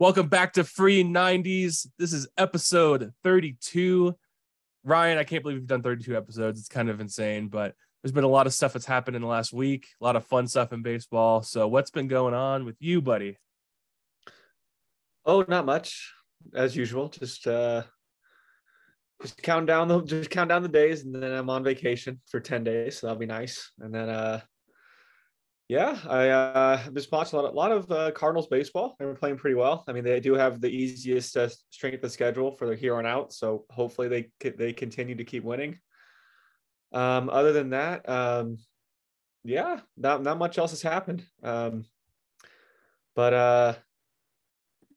Welcome back to Free 90s. This is episode 32. Ryan, I can't believe we've done 32 episodes. It's kind of insane, but there's been a lot of stuff that's happened in the last week, a lot of fun stuff in baseball. So, what's been going on with you, buddy? Oh, not much as usual. Just uh just count down the just count down the days and then I'm on vacation for 10 days. So that'll be nice. And then uh yeah, I uh just watched a lot, a lot of uh, Cardinals baseball. They were playing pretty well. I mean, they do have the easiest uh, strength of schedule for the here on out. So hopefully they they continue to keep winning. Um, other than that, um, yeah, not not much else has happened. Um, but uh,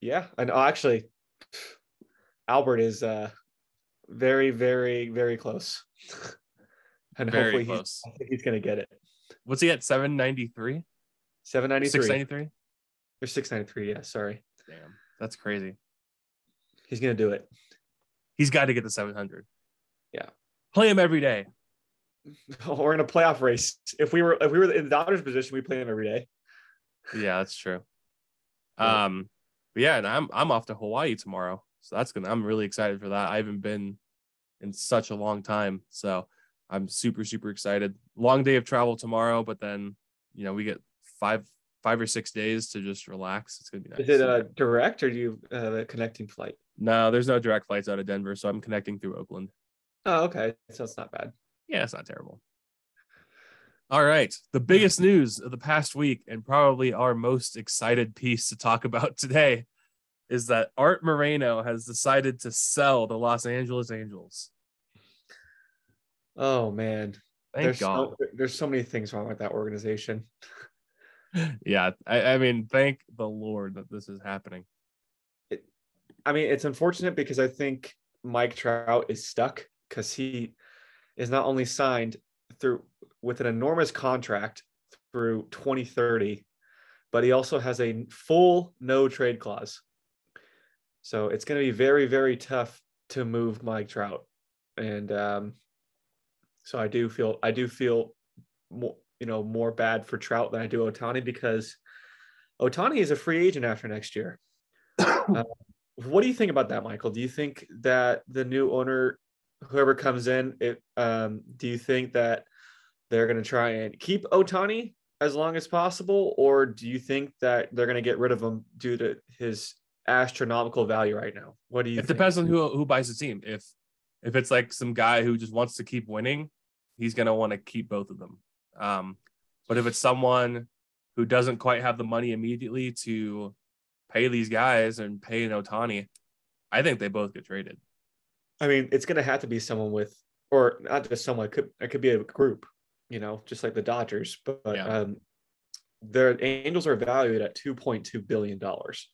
yeah, and oh, actually, Albert is uh very, very, very close. and Very hopefully close. he's, I think he's gonna get it. What's he at? 793? 793 693? or 693. Yeah, sorry. Damn, that's crazy. He's gonna do it. He's got to get the 700. Yeah. Play him every day. We're in a playoff race. If we were if we were in the Dodgers position, we play him every day. Yeah, that's true. Yeah. Um, but yeah, and I'm I'm off to Hawaii tomorrow. So that's gonna I'm really excited for that. I haven't been in such a long time. So I'm super, super excited. Long day of travel tomorrow, but then you know, we get five five or six days to just relax. It's gonna be nice. Is it a uh, direct or do you uh, have a connecting flight? no, there's no direct flights out of Denver, so I'm connecting through Oakland. Oh, okay. So it's not bad. Yeah, it's not terrible. All right. The biggest news of the past week, and probably our most excited piece to talk about today, is that Art Moreno has decided to sell the Los Angeles Angels. Oh man. Thank there's God. so there's so many things wrong with that organization. yeah. I, I mean, thank the Lord that this is happening. I mean, it's unfortunate because I think Mike Trout is stuck because he is not only signed through with an enormous contract through 2030, but he also has a full no trade clause. So it's going to be very, very tough to move Mike Trout, and um, so I do feel I do feel more you know more bad for Trout than I do Ohtani because Ohtani is a free agent after next year. Uh, what do you think about that, Michael? Do you think that the new owner, whoever comes in, it um, do you think that they're going to try and keep Ohtani as long as possible, or do you think that they're going to get rid of him due to his astronomical value right now? What do you? It think? depends on who who buys the team. If if it's like some guy who just wants to keep winning, he's gonna want to keep both of them. Um, but if it's someone who doesn't quite have the money immediately to pay these guys and pay an Ohtani, I think they both get traded. I mean, it's going to have to be someone with, or not just someone. It could it could be a group, you know, just like the Dodgers. But Yeah. um, their Angels are valued at two point two billion dollars.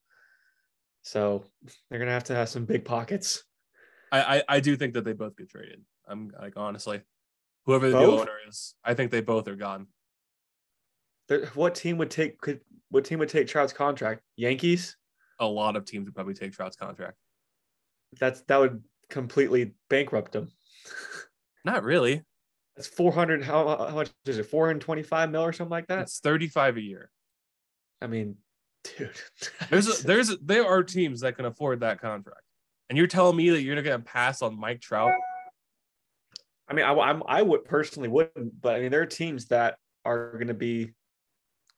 So they're going to have to have some big pockets. I, I I do think that they both get traded. I'm like honestly, whoever the new owner is, I think they both are gone. There- What team would take could what team would take Trout's contract? Yankees. A lot of teams would probably take Trout's contract. That's that would completely bankrupt them. Not really. That's four hundred. How, how much is it? Four hundred twenty-five mil or something like that. It's 35 a year. I mean, dude. There's a, there's a, there are teams that can afford that contract, and you're telling me that you're not gonna pass on Mike Trout? I mean, I, I'm, I would personally wouldn't, but I mean, there are teams that are going to be,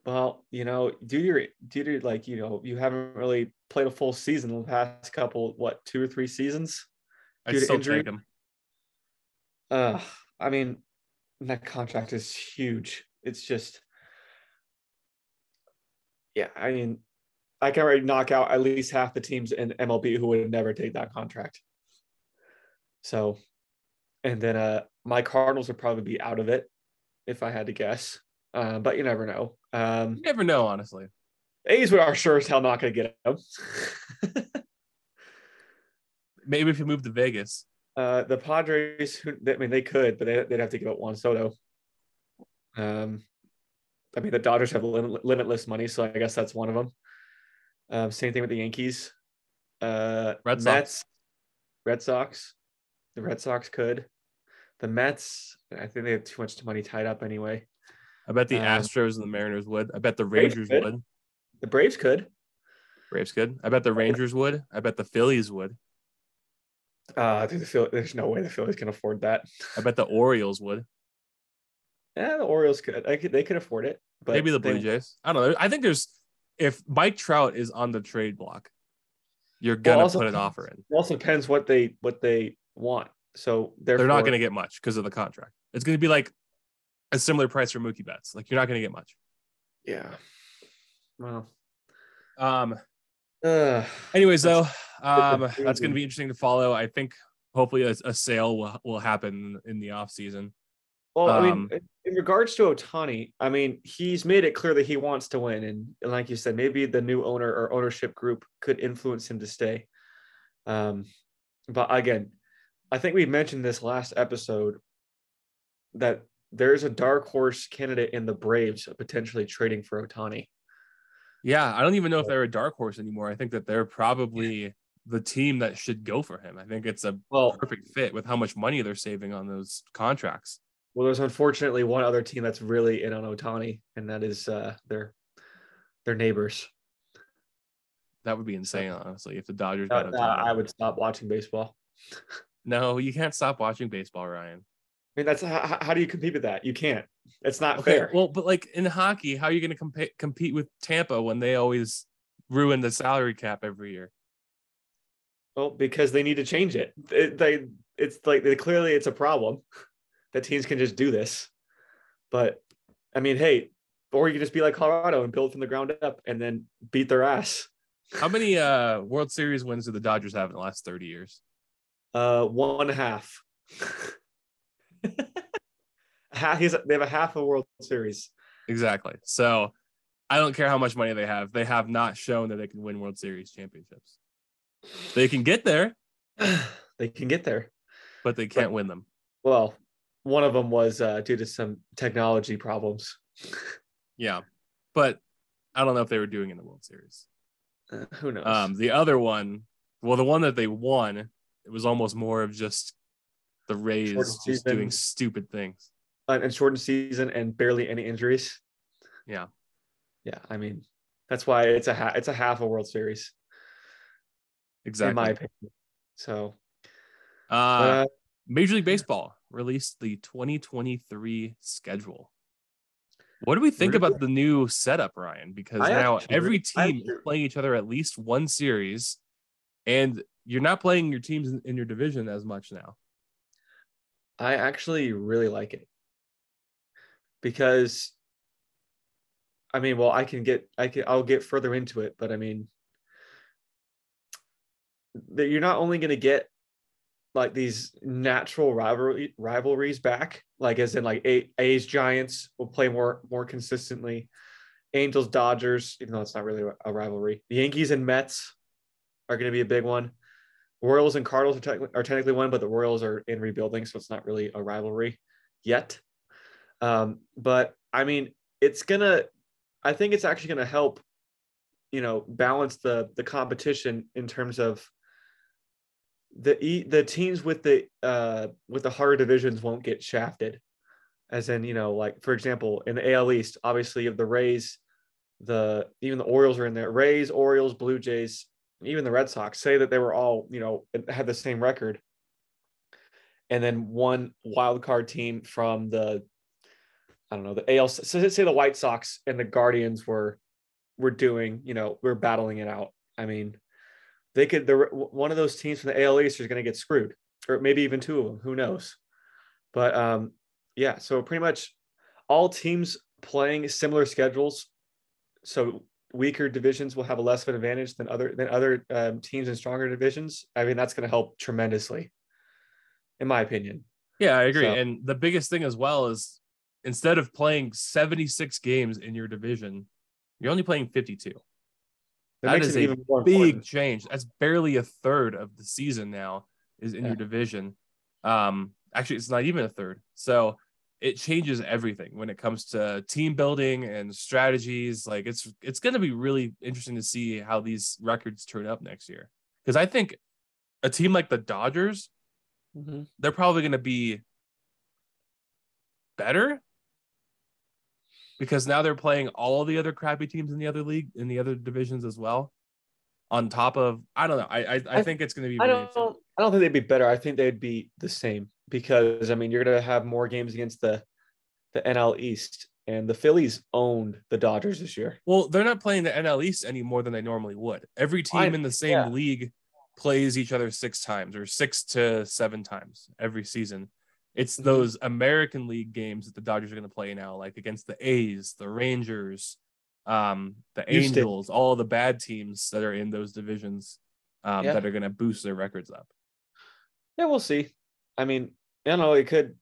well, you know, due to your, due to like, you know, you haven't really played a full season in the past couple, what, two or three seasons? I Due to injury? Uh, I mean, that contract is huge. It's just, yeah, I mean, I can already knock out at least half the teams in MLB who would never take that contract. So, and then uh, my Cardinals would probably be out of it if I had to guess. Uh, but you never know. Um, You never know, honestly. A's are sure as hell not going to get him. Maybe if you move to Vegas. Uh, the Padres, who, I mean, they could, but they, they'd have to give up Juan Soto. Um, I mean, the Dodgers have lim- limitless money, so I guess that's one of them. Um, same thing with the Yankees. Uh, Red Sox. Mets, Red Sox. The Red Sox could. The Mets, I think they have too much money tied up anyway. I bet the Um, Astros and the Mariners would. I bet the Braves Rangers could. would. The Braves could. Braves could. I bet the Rangers would. I bet the Phillies would. Uh, I think the there's no way the Phillies can afford that. I bet the Orioles would. Yeah, the Orioles could. I could. They could afford it. But Maybe the they- Blue Jays. I don't know. I think there's if Mike Trout is on the trade block, you're gonna also- put an offer in. It also depends what they what they want. So They're not gonna get much because of the contract. It's gonna be like a similar price for Mookie Betts. Like you're not gonna get much. Yeah. Well. Um. Uh, Anyways, though, That's- um, that's that's going to be interesting to follow. I think hopefully a, a sale will, will happen in the off season. well, I Um, mean, in regards to Ohtani, I mean, he's made it clear that he wants to win, and, and like you said, maybe the new owner or ownership group could influence him to stay. Um, but again, I think we mentioned this last episode that there's a dark horse candidate in the Braves potentially trading for Ohtani. Yeah, I don't even know if they're a dark horse anymore. I think that they're probably the team that should go for him. I think it's a Well, perfect fit with how much money they're saving on those contracts. Well, there's unfortunately one other team that's really in on Ohtani, and that is uh, their their neighbors. That would be insane, honestly, if the Dodgers Uh, got uh. I would stop watching baseball. No, you can't stop watching baseball, Ryan. I mean, that's how, how do you compete with that? You can't. It's not Okay, fair. well, but like in hockey, how are you going to compete compete with Tampa when they always ruin the salary cap every year? Well, because they need to change it. It- they it's like they, clearly it's a problem that teams can just do this. But I mean, hey, or you can just be like Colorado and build from the ground up and then beat their ass. How many uh World Series wins do the Dodgers have in the last 30 years? Uh, one half. half he's, they have a half a World Series. Exactly. So I don't care how much money they have. They have not shown that they can win World Series championships. They can get there, they can get there. but they can't win them. Well, one of them was uh, due to some technology problems. Yeah. But I don't know if they were doing in the World Series. Uh, who knows? Um, the other one, well, the one that they won, it was almost more of just the Rays just season. doing stupid things. and and shortened season and barely any injuries. Yeah. Yeah, I mean, that's why it's a ha- it's a half a World Series Exactly. in my opinion. So, uh, uh, Major League Baseball released the 2023 schedule. What do we think Really? about the new setup, Ryan? Because I now actually- every team is playing each other at least one series, and you're not playing your teams in, your division as much now. I actually really like it because I mean, well, I can get I can I'll get further into it, but I mean that you're not only going to get like these natural rivalry rivalries back, like as in like A, A's Giants will play more more consistently, Angels Dodgers, even though it's not really a rivalry. The Yankees and Mets are going to be a big one. Royals and Cardinals are, technically are technically one, but the Royals are in rebuilding, so it's not really a rivalry yet. Um, but I mean, it's gonna. I think it's actually gonna help, you know, balance the the competition in terms of the the teams with the uh with the harder divisions won't get shafted, as in you know, like for example, in the AL East, obviously you have the Rays, the even the Orioles are in there. Rays, Orioles, Blue Jays, even the Red Sox say that they were all, you know, had the same record. And then one wild card team from the, I don't know, the AL. So say the White Sox and the Guardians were, were doing, you know, we're battling it out. I mean, they could. The one of those teams from the AL East is going to get screwed, or maybe even two of them. Who knows? But um, yeah. So pretty much all teams playing similar schedules. So weaker divisions will have a less of an advantage than other than other um, teams in stronger divisions. I mean, that's going to help tremendously, in my opinion. Yeah, I agree. So- And the biggest thing as well is instead of playing 76 games in your division, you're only playing 52. That, That is a more Big important. change. That's barely a third of the season now is in your division. Um, actually, it's not even a third. So it changes everything when it comes to team building and strategies. Like it's it's going to be really interesting to see how these records turn up next year. Because I think a team like the Dodgers, Mhm. they're probably going to be better because now they're playing all the other crappy teams in the other league in the other divisions as well. on top of I don't know. I I, I think it's going to be. I really don't. I don't think they'd be better. I think they'd be the same because I mean you're gonna have more games against the the NL East and the Phillies owned the Dodgers this year. Well, they're not playing the NL East any more than they normally would. Every team I- in the same yeah. league plays each other six times or six to seven times every season. It's Mhm. those American League games that the Dodgers are going to play now, like against the A's, the Rangers, um, the Houston. Angels, all the bad teams that are in those divisions um, Yeah. that are going to boost their records up. Yeah, we'll see. I mean, don't know. It could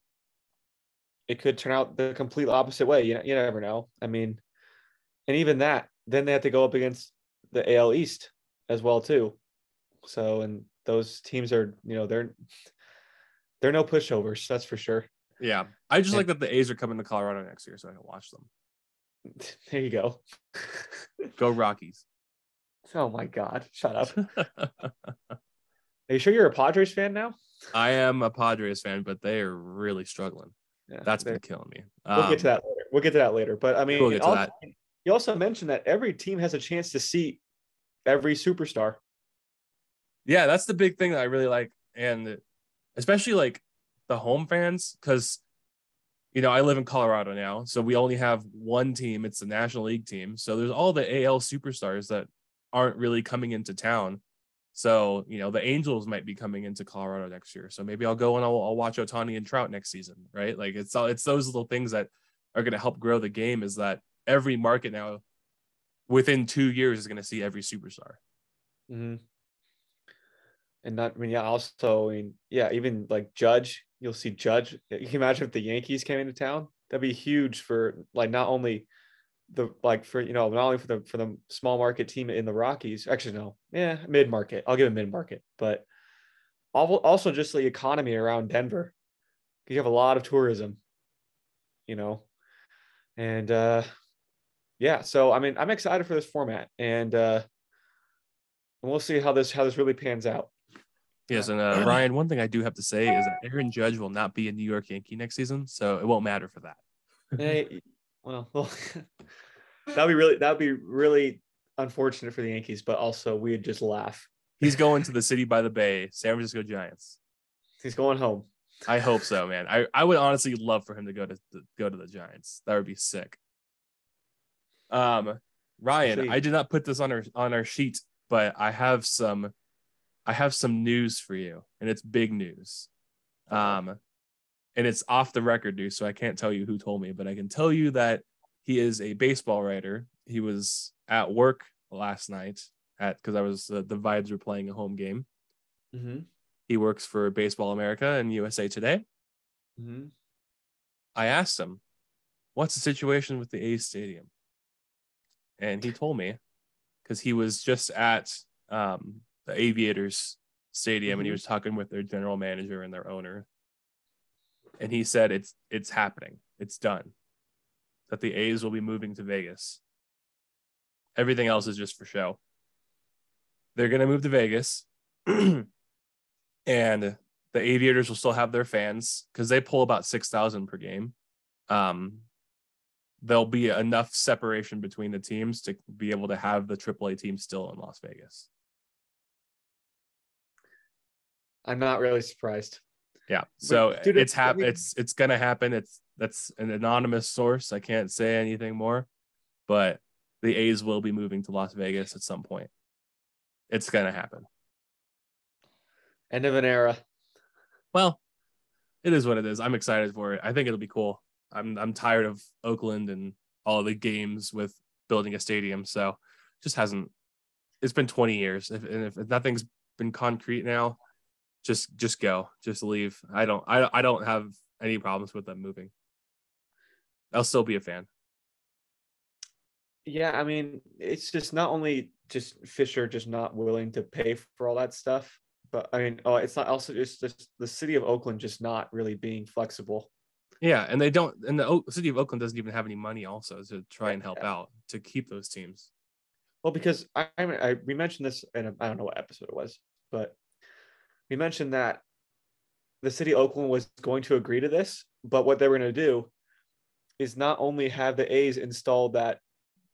it could turn out the complete opposite way. You know, you never know. I mean, and even that, then they have to go up against the AL East as well too. So and those teams are you know they're they're no pushovers. That's for sure. Yeah, I just Yeah. like that the A's are coming to Colorado next year, so I can watch them. There you go. Go Rockies! oh my God! Shut up. Are you sure you're a Padres fan now? I am a Padres fan, but they are really struggling. Yeah, That's been killing me. We'll get to Um, that later. We'll get to that later. But I mean, We'll get to also- that. you also mentioned that every team has a chance to see every superstar. yeah, that's the big thing that I really like, and especially like the home fans, because you know I live in Colorado now, so we only have one team. It's the National League team. So there's all the AL superstars that aren't really coming into town. So you know the Angels might be coming into Colorado next year. So maybe I'll go and I'll, I'll watch Ohtani and Trout next season, right? Like it's all it's those little things that are going to help grow the game. Is that every market now within two years is going to see every superstar. Mm-hmm. And not, I mean, yeah, also, I mean, yeah, even like Judge, you'll see Judge. You can imagine if the Yankees came into town, that'd be huge for like not only the like for you know not only for the for the small market team in the Rockies. Actually, no, yeah, mid market. I'll give it mid market, but also just the economy around Denver. You have a lot of tourism, you know, and uh yeah. So I mean, I'm excited for this format, and uh and we'll see how this how this really pans out. Yes, and uh, Ryan, one thing I do have to say is that Aaron Judge will not be a New York Yankee next season, so it won't matter for that. Well, well that'd be really that'd be really unfortunate for the Yankees, but also we'd just laugh. He's going to the city by the bay, San Francisco Giants. He's going home. I hope so, man. I, I would honestly love for him to go to to go to the Giants. That would be sick. Um, Ryan. I did not put this on our on our sheet, but I have some I have some news for you, and it's big news. Um, and it's off the record dude. so I can't tell you who told me, but I can tell you that he is a baseball writer. He was at work last night at because I was uh, the vibes were playing a home game. Mm-hmm. He works for Baseball America and USA Today. Mm-hmm. I asked him, "What's the situation with the A's stadium?" And he told me because he was just at um, the Aviators stadium and he Mhm. was talking with their general manager and their owner, and he said it's it's happening, it's done, that the A's will be moving to Vegas. Everything else is just for show. They're gonna move to Vegas, and the Aviators will still have their fans because they pull about six thousand per game. Um, there'll be enough separation between the teams to be able to have the AAA team still in Las Vegas. I'm not really surprised. Yeah, so dude, it's I mean- it's it's gonna happen. It's that's an anonymous source. I can't say anything more, but the A's will be moving to Las Vegas at some point. It's gonna happen. End of an era. Well, it is what it is. I'm excited for it. I think it'll be cool. I'm I'm tired of Oakland and all the games with building a stadium. So just hasn't. It's been 20 years. If and if nothing's been concrete now, just just go. Just leave. I don't I I don't have any problems with them moving. I'll still be a fan. Yeah, I mean, it's just not only just Fisher just not willing to pay for all that stuff, but I mean, oh, it's not also just, just the city of Oakland just not really being flexible. Yeah, and they don't. And the O- city of Oakland doesn't even have any money also to try and help Yeah. out to keep those teams. Well, because I, I, we mentioned this in a, I don't know what episode it was, but we mentioned that the city of Oakland was going to agree to this, but what they were going to do is not only have the A's install that,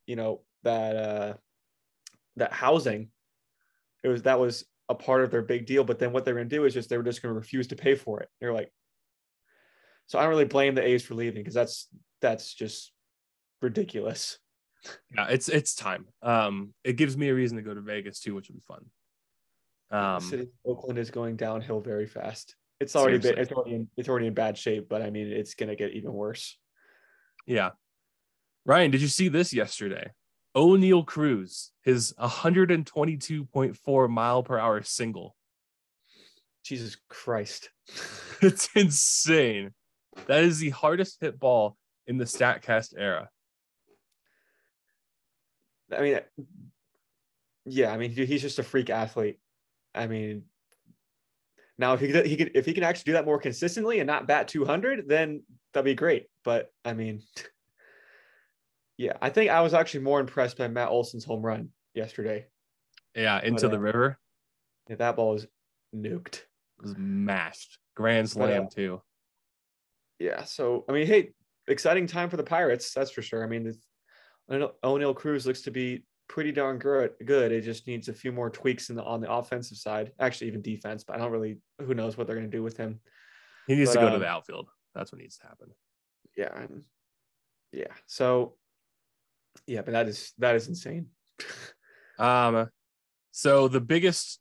you know, that uh, that housing it was that was a part of their big deal. But then what they were going to do is just they were just going to refuse to pay for it. They're like, so I don't really blame the A's for leaving because that's that's just ridiculous. Yeah, it's it's time. Um, it gives me a reason to go to Vegas too, which would be fun. Um, city Oakland is going downhill very fast. It's already seriously. been it's already in, it's already in bad shape, but I mean it's gonna get even worse. Yeah. Ryan, did you see this yesterday? Oneil Cruz, his 122.4 mile per hour single. Jesus Christ. it's insane. That is the hardest hit ball in the StatCast era. I mean, yeah, I mean, he's just a freak athlete. I mean, now if he could, he could if he can actually do that more consistently and not bat 200, then that'd be great. But I mean, yeah, I think I was actually more impressed by Matt Olson's home run yesterday. Yeah, into but, the uh, river. Yeah, that ball was nuked. It was mashed. Grand slam but, uh, too. Yeah, so I mean, hey, exciting time for the Pirates, that's for sure. I mean, Oneil Cruz looks to be pretty darn good. Good. It just needs a few more tweaks in the on the offensive side. Actually, even defense. But I don't really. Who knows what they're going to do with him? He needs but, to go um, to the outfield. That's what needs to happen. Yeah. And, yeah. So. Yeah, but that is that is insane. um, so the biggest,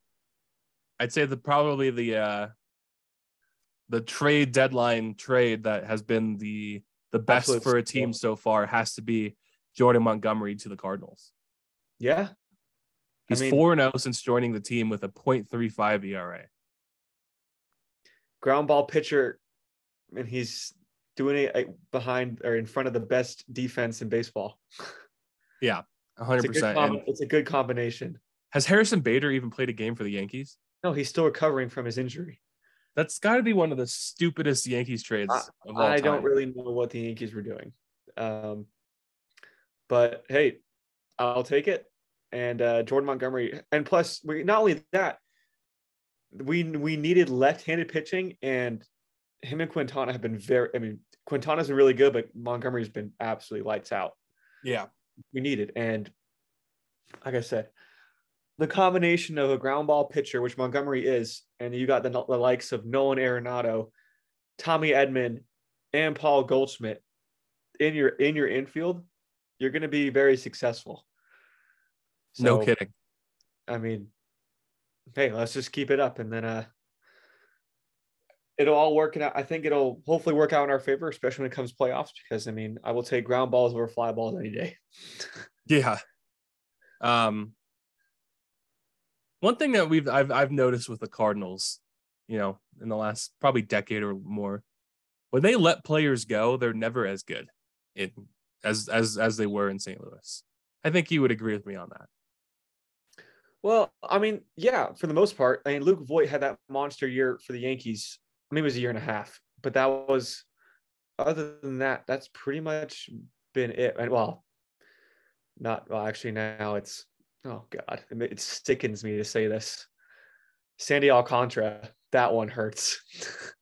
I'd say the probably the uh, the trade deadline trade that has been the the best Absolute for a team so far has to be Jordan Montgomery to the Cardinals. Yeah. He's I mean, 4 0 since joining the team with a 0.35 ERA. Ground ball pitcher, and he's doing it behind or in front of the best defense in baseball. Yeah, 100%. It's a, com- it's a good combination. Has Harrison Bader even played a game for the Yankees? No, he's still recovering from his injury. That's got to be one of the stupidest Yankees trades. I, I don't really know what the Yankees were doing. Um, but hey, I'll take it. And uh, Jordan Montgomery, and plus, we not only that, we we needed left-handed pitching, and him and Quintana have been very. I mean, Quintana's been really good, but Montgomery's been absolutely lights out. Yeah, we needed, and like I said, the combination of a ground ball pitcher, which Montgomery is, and you got the, the likes of Nolan Arenado, Tommy Edman, and Paul Goldschmidt in your in your infield, you're going to be very successful. So, no kidding. I mean, hey, let's just keep it up and then uh it'll all work out. I think it'll hopefully work out in our favor, especially when it comes playoffs, because I mean, I will take ground balls over fly balls any day. yeah. Um one thing that we've I've I've noticed with the Cardinals, you know, in the last probably decade or more, when they let players go, they're never as good in as as as they were in St. Louis. I think you would agree with me on that. Well, I mean, yeah, for the most part. I mean, Luke Voit had that monster year for the Yankees. I mean, it was a year and a half, but that was other than that, that's pretty much been it. And well, not well, actually now it's oh god, it sickens me to say this. Sandy Alcantara, that one hurts.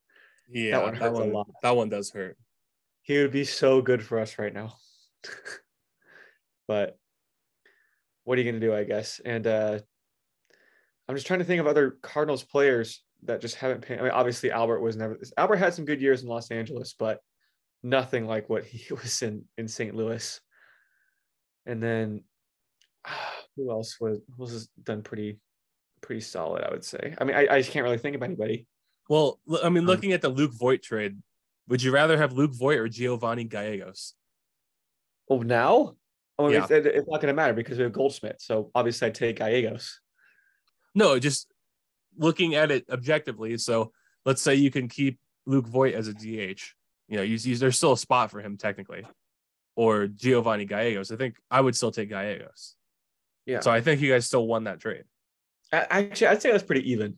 Yeah, that one, that one, that one does hurt. He would be so good for us right now. but what are you going to do, I guess? And uh, I'm just trying to think of other Cardinals players that just haven't paid. I mean, obviously Albert was never. This Albert had some good years in Los Angeles, but nothing like what he was in in St. Louis. And then who else was was done pretty pretty solid? I would say. I mean, I, I just can't really think of anybody. Well, I mean, um, looking at the Luke Voit trade, would you rather have Luke Voit or Giovanni Gallegos? Oh, now? Yeah. it's, it's not going to matter because we have Goldschmidt. So obviously, I take Gallegos. No, just looking at it objectively. So let's say you can keep Luke Voit as a DH. You know, you, you, there's still a spot for him technically, or Giovanni Gallegos. I think I would still take Gallegos. Yeah. So I think you guys still won that trade. Actually, I'd say that's pretty even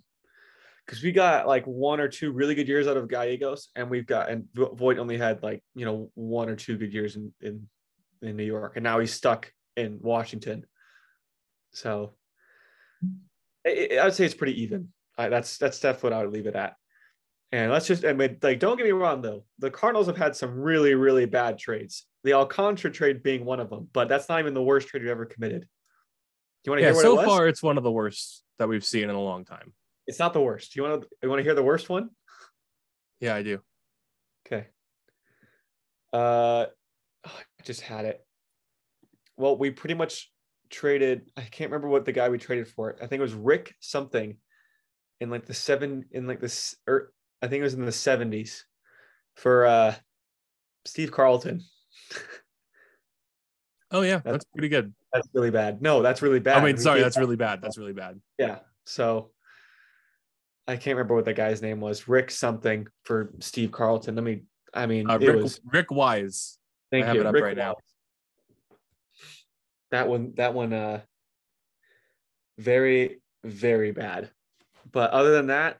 because we got like one or two really good years out of Gallegos, and we've got and Voit only had like you know one or two good years in in in New York, and now he's stuck in Washington. So I, I would say it's pretty even. I, that's that's definitely what I would leave it at. And let's just I mean, like, don't get me wrong though. The Cardinals have had some really, really bad trades. The Alcantara trade being one of them, but that's not even the worst trade you ever committed. Do you want to yeah, hear what so it far it's one of the worst that we've seen in a long time. It's not the worst. Do you want to you want to hear the worst one? Yeah, I do. Okay. Uh, I just had it. Well, we pretty much traded. I can't remember what the guy we traded for. It. I think it was Rick something, in like the seven in like this or I think it was in the seventies, for uh, Steve Carlton. Oh yeah, That's- that's pretty good. That's really bad. No, that's really bad. I mean, sorry, that's really bad. That's really bad. yeah. So I can't remember what the guy's name was. Rick something for Steve Carlton. Let me. I mean, Uh, it Rick, was. Rick Wise. Thank have you. it up Rick right now. That one. That one. Uh. Very, very bad. But other than that,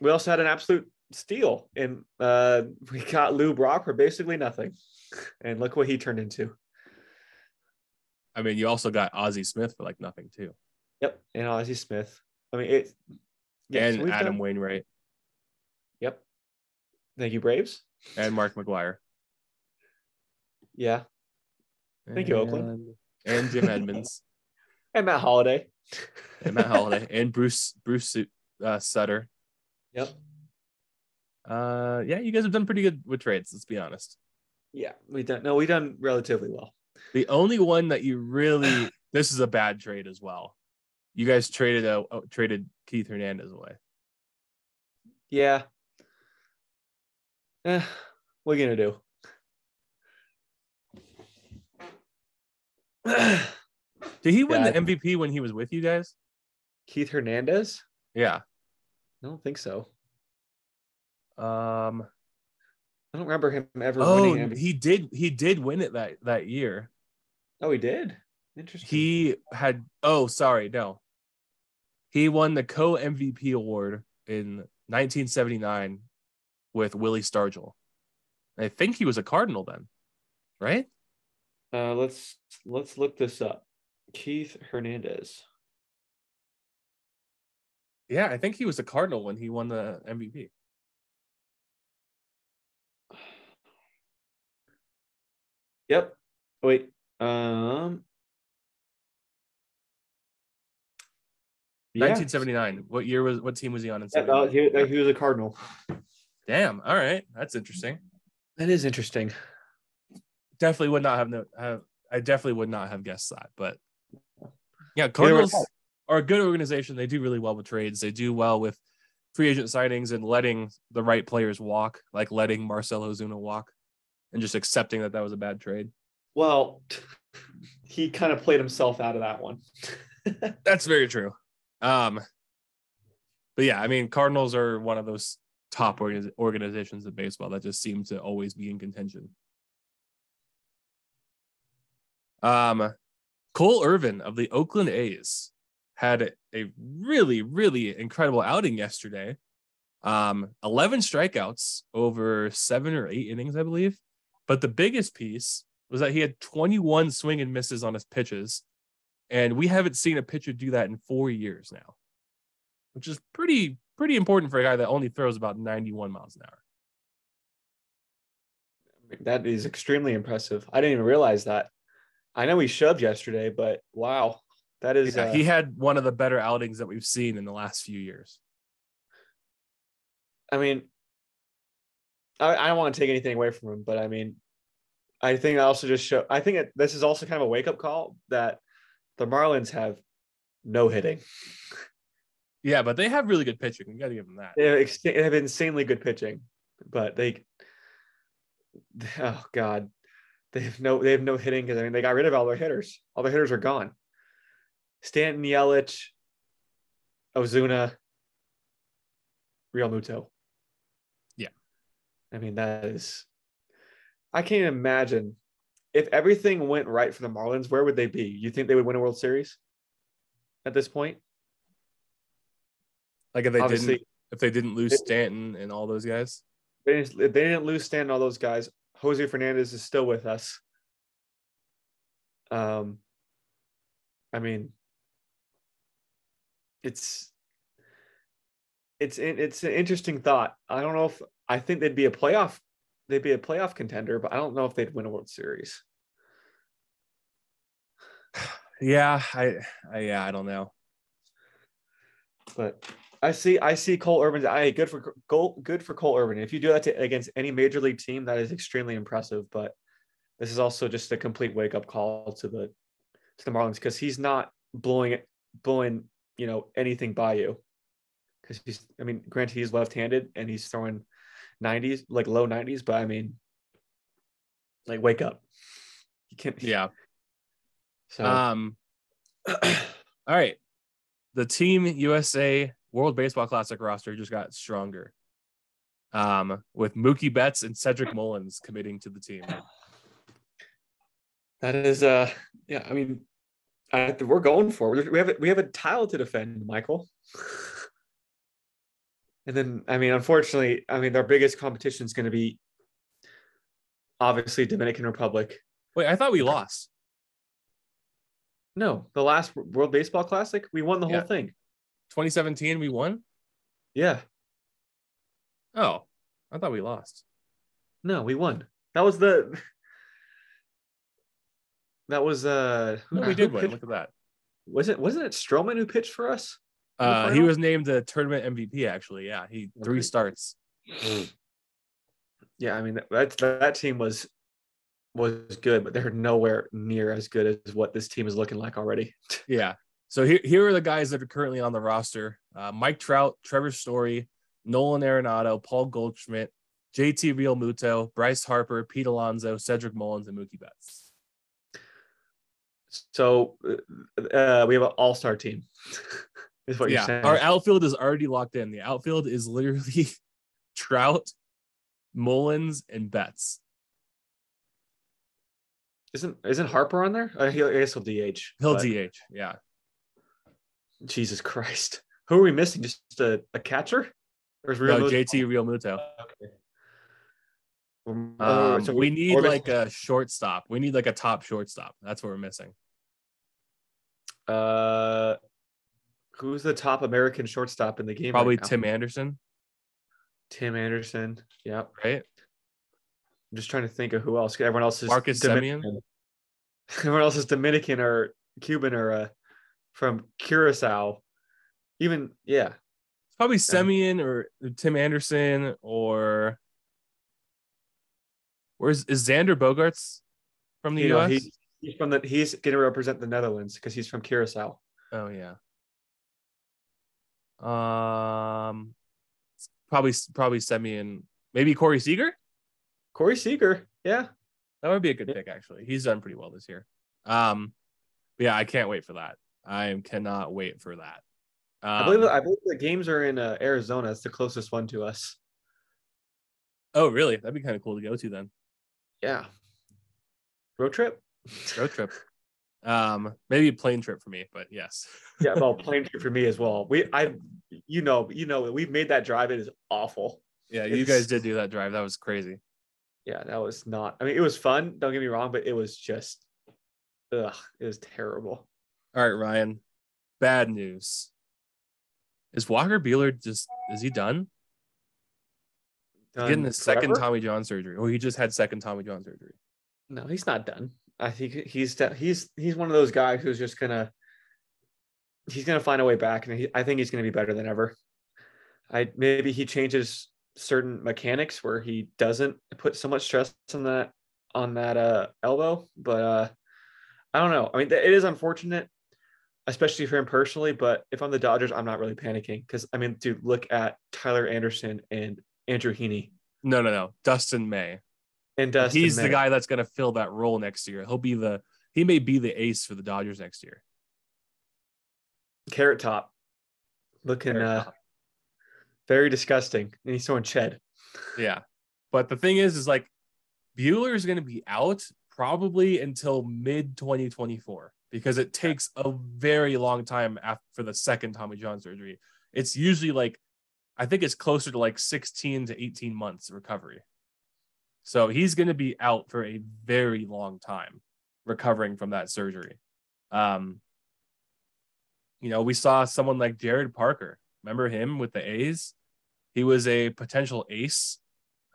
we also had an absolute steal, and uh, we got Lou Brock for basically nothing, and look what he turned into. I mean, you also got Ozzie Smith for like nothing too, Yep, and Ozzie Smith. I mean, it. yeah, and we've Adam done- Wainwright Yep. Thank you, Braves. and Mark McGwire. Yeah, Thank you, Oakland. And- Jim Edmonds and Matt Holliday. and Matt Holliday and Bruce Bruce uh, Sutter. Yep. Uh, yeah, you guys have done pretty good with trades. Let's be honest. Yeah, we done. No, we done relatively well. The only one that you really this is a bad trade as well. You guys traded a uh, traded Keith Hernandez away. Yeah. Eh, what are you gonna do? Did he win the MVP when he was with you guys? Keith Hernandez? Yeah. I don't think so. Um. I don't remember him ever Oh, winning. MVP. he did. He did win it that that year. oh, he did. Interesting. He had. Oh, sorry, no. He won the co MVP award in 1979 with Willie Stargell. I think he was a Cardinal then, right? Uh, let's let's look this up. Keith Hernandez. Yeah, I think he was a Cardinal when he won the MVP. Yep. Wait. Um. Yeah. 1979. What year was? What team was he on in? Yeah, uh, 79? he, he was a Cardinal. Damn. All right, that's interesting. That is interesting. Definitely would not have no. Have, I definitely would not have guessed that. But yeah, Cardinals are a good organization. They do really well with trades. They do well with free agent signings and letting the right players walk, like letting Marcell Ozuna walk, and just accepting that that was a bad trade. Well, he kind of played himself out of that one. That's very true. Um, but yeah, I mean, Cardinals are one of those top organiz- organizations in baseball that just seem to always be in contention. Um, Cole Irvin of the Oakland A's had a really, really incredible outing yesterday. Um, 11 strikeouts over seven or eight innings, I believe. But the biggest piece was that he had 21 swing and misses on his pitches. And we haven't seen a pitcher do that in four years now, which is pretty, pretty important for a guy that only throws about 91 miles an hour. that is extremely impressive. I didn't even realize that. I know he shoved yesterday, but wow, that is. Yeah, uh, he had one of the better outings that we've seen in the last few years. I mean, I, I don't want to take anything away from him, but I mean, I think I also just show. I think it, this is also kind of a wake up call that the Marlins have no hitting. Yeah, but they have really good pitching. You got to give them that. They have, ex- they have insanely good pitching, but they, oh god, they have no they have no hitting because I mean they got rid of all their hitters. All their hitters are gone. Stanton, Yelich, Ozuna, Realmuto. Yeah. I mean that is. I can't imagine if everything went right for the Marlins. Where would they be? You think they would win a World Series at this point? Like if they Obviously, didn't, if they didn't lose Stanton and all those guys. they didn't, they didn't lose Stanton and all those guys. Jose Fernandez is still with us. Um, I mean, it's it's it's an interesting thought. I don't know if I think they'd be a playoff they'd be a playoff contender, but I don't know if they'd win a World Series. Yeah, I, I yeah, I don't know. But I see, I see Cole Irvin. I good for goal, good for Cole Irvin. If you do that to, against any major league team, that is extremely impressive. But this is also just a complete wake up call to the to the Marlins because he's not blowing it, blowing you know anything by you. Because he's, I mean, granted he's left handed and he's throwing 90s, like low 90s, but I mean, like wake up. You can't. Yeah. So Um. all right. The Team USA World Baseball Classic roster just got stronger. Um, with Mookie Betts and Cedric Mullins committing to the team. that is, uh, yeah. I mean, I, we're going for it. We have a, we have a title to defend, Michael. and then, I mean, unfortunately, I mean, our biggest competition is going to be obviously Dominican Republic. Wait, I thought we lost. No, the last World Baseball Classic, we won the Yeah. whole thing. 2017, we won. Yeah, Oh, I thought we lost. no, we won. That was the. That was uh. No, we did win. Look at that. Was it wasn't it Stroman who pitched for us? Uh, he was named the tournament MVP. Actually, yeah, he three starts. Yeah, I mean that that, that team was was good, but they're nowhere near as good as what this team is looking like already. Yeah. So here, here are the guys that are currently on the roster: uh, Mike Trout, Trevor Story, Nolan Arenado, Paul Goldschmidt, JT Realmuto, Bryce Harper, Pete Alonso, Cedric Mullins, and Mookie Betts. So uh, we have an all star team. is what you're saying. our outfield is already locked in. The outfield is literally Trout, Mullins, and Betts. isn't isn't Harper on there? Uh, he'll, I guess he'll DH. He'll but DH. Yeah. Jesus Christ, who are we missing? Just a, a catcher? Or is No, Real JT Realmuto. Okay. Um, Um, so we need like a shortstop. We need like a top shortstop. That's what we're missing. uh, who's the top American shortstop in the game? Probably right now? Tim Anderson, Tim Anderson. Yep. right? I'm just trying to think of who else. Everyone else is Marcus Dominican. Everyone else is Dominican or Cuban or uh, from Curacao. Even yeah, It's probably Semien or Tim Anderson or where's is Xander Bogaerts from the you know, US? he, he's from the he's going to represent the Netherlands because he's from Curacao. Oh yeah. Um, probably probably Semien, maybe Corey Seager. Corey Seager, yeah, That would be a good pick actually. He's done pretty well this year. Um, yeah, I can't wait for that. I cannot wait for that. Um, I believe I believe the games are in uh, Arizona. It's the closest one to us. oh really? That'd be kind of cool to go to then. Yeah, road trip. Road trip. Um, maybe a plane trip for me, but yes. yeah, well, plane trip for me as well. We, I, you know, you know, we've made that drive. It is awful. Yeah, you guys did do that drive. That was crazy. Yeah, that was not. I mean, it was fun. Don't get me wrong, but it was just, ugh, it was terrible. All right, Ryan. Bad news. Is Walker Buehler just is he done? He's getting Done his second? Tommy John surgery. Or he just had second Tommy John surgery. No, he's not done. I think he's he's he's one of those guys who's just gonna he's gonna find a way back, and he, I think he's gonna be better than ever. I maybe he changes certain mechanics where he doesn't put so much stress on that on that uh elbow, but uh I don't know. I mean, it is unfortunate, especially for him personally. But if I'm the Dodgers, I'm not really panicking because I mean, dude, look at Tyler Anderson and Andrew Heaney No, no, no. Dustin May. and Dustin. He's the guy that's gonna fill that role next year. He'll be the he may be the ace for the Dodgers next year. Carrot Top, looking Carrot uh, Top. very disgusting, and he's throwing Ched. Yeah. But the thing is, is like Buehler is going to be out probably until mid 2024 because it takes a very long time after for the second Tommy John surgery. It's usually like, I think it's closer to like 16 to 18 months recovery. So he's going to be out for a very long time recovering from that surgery. Um, you know, we saw someone like Jarrod Parker. Remember him with the A's? He was a potential ace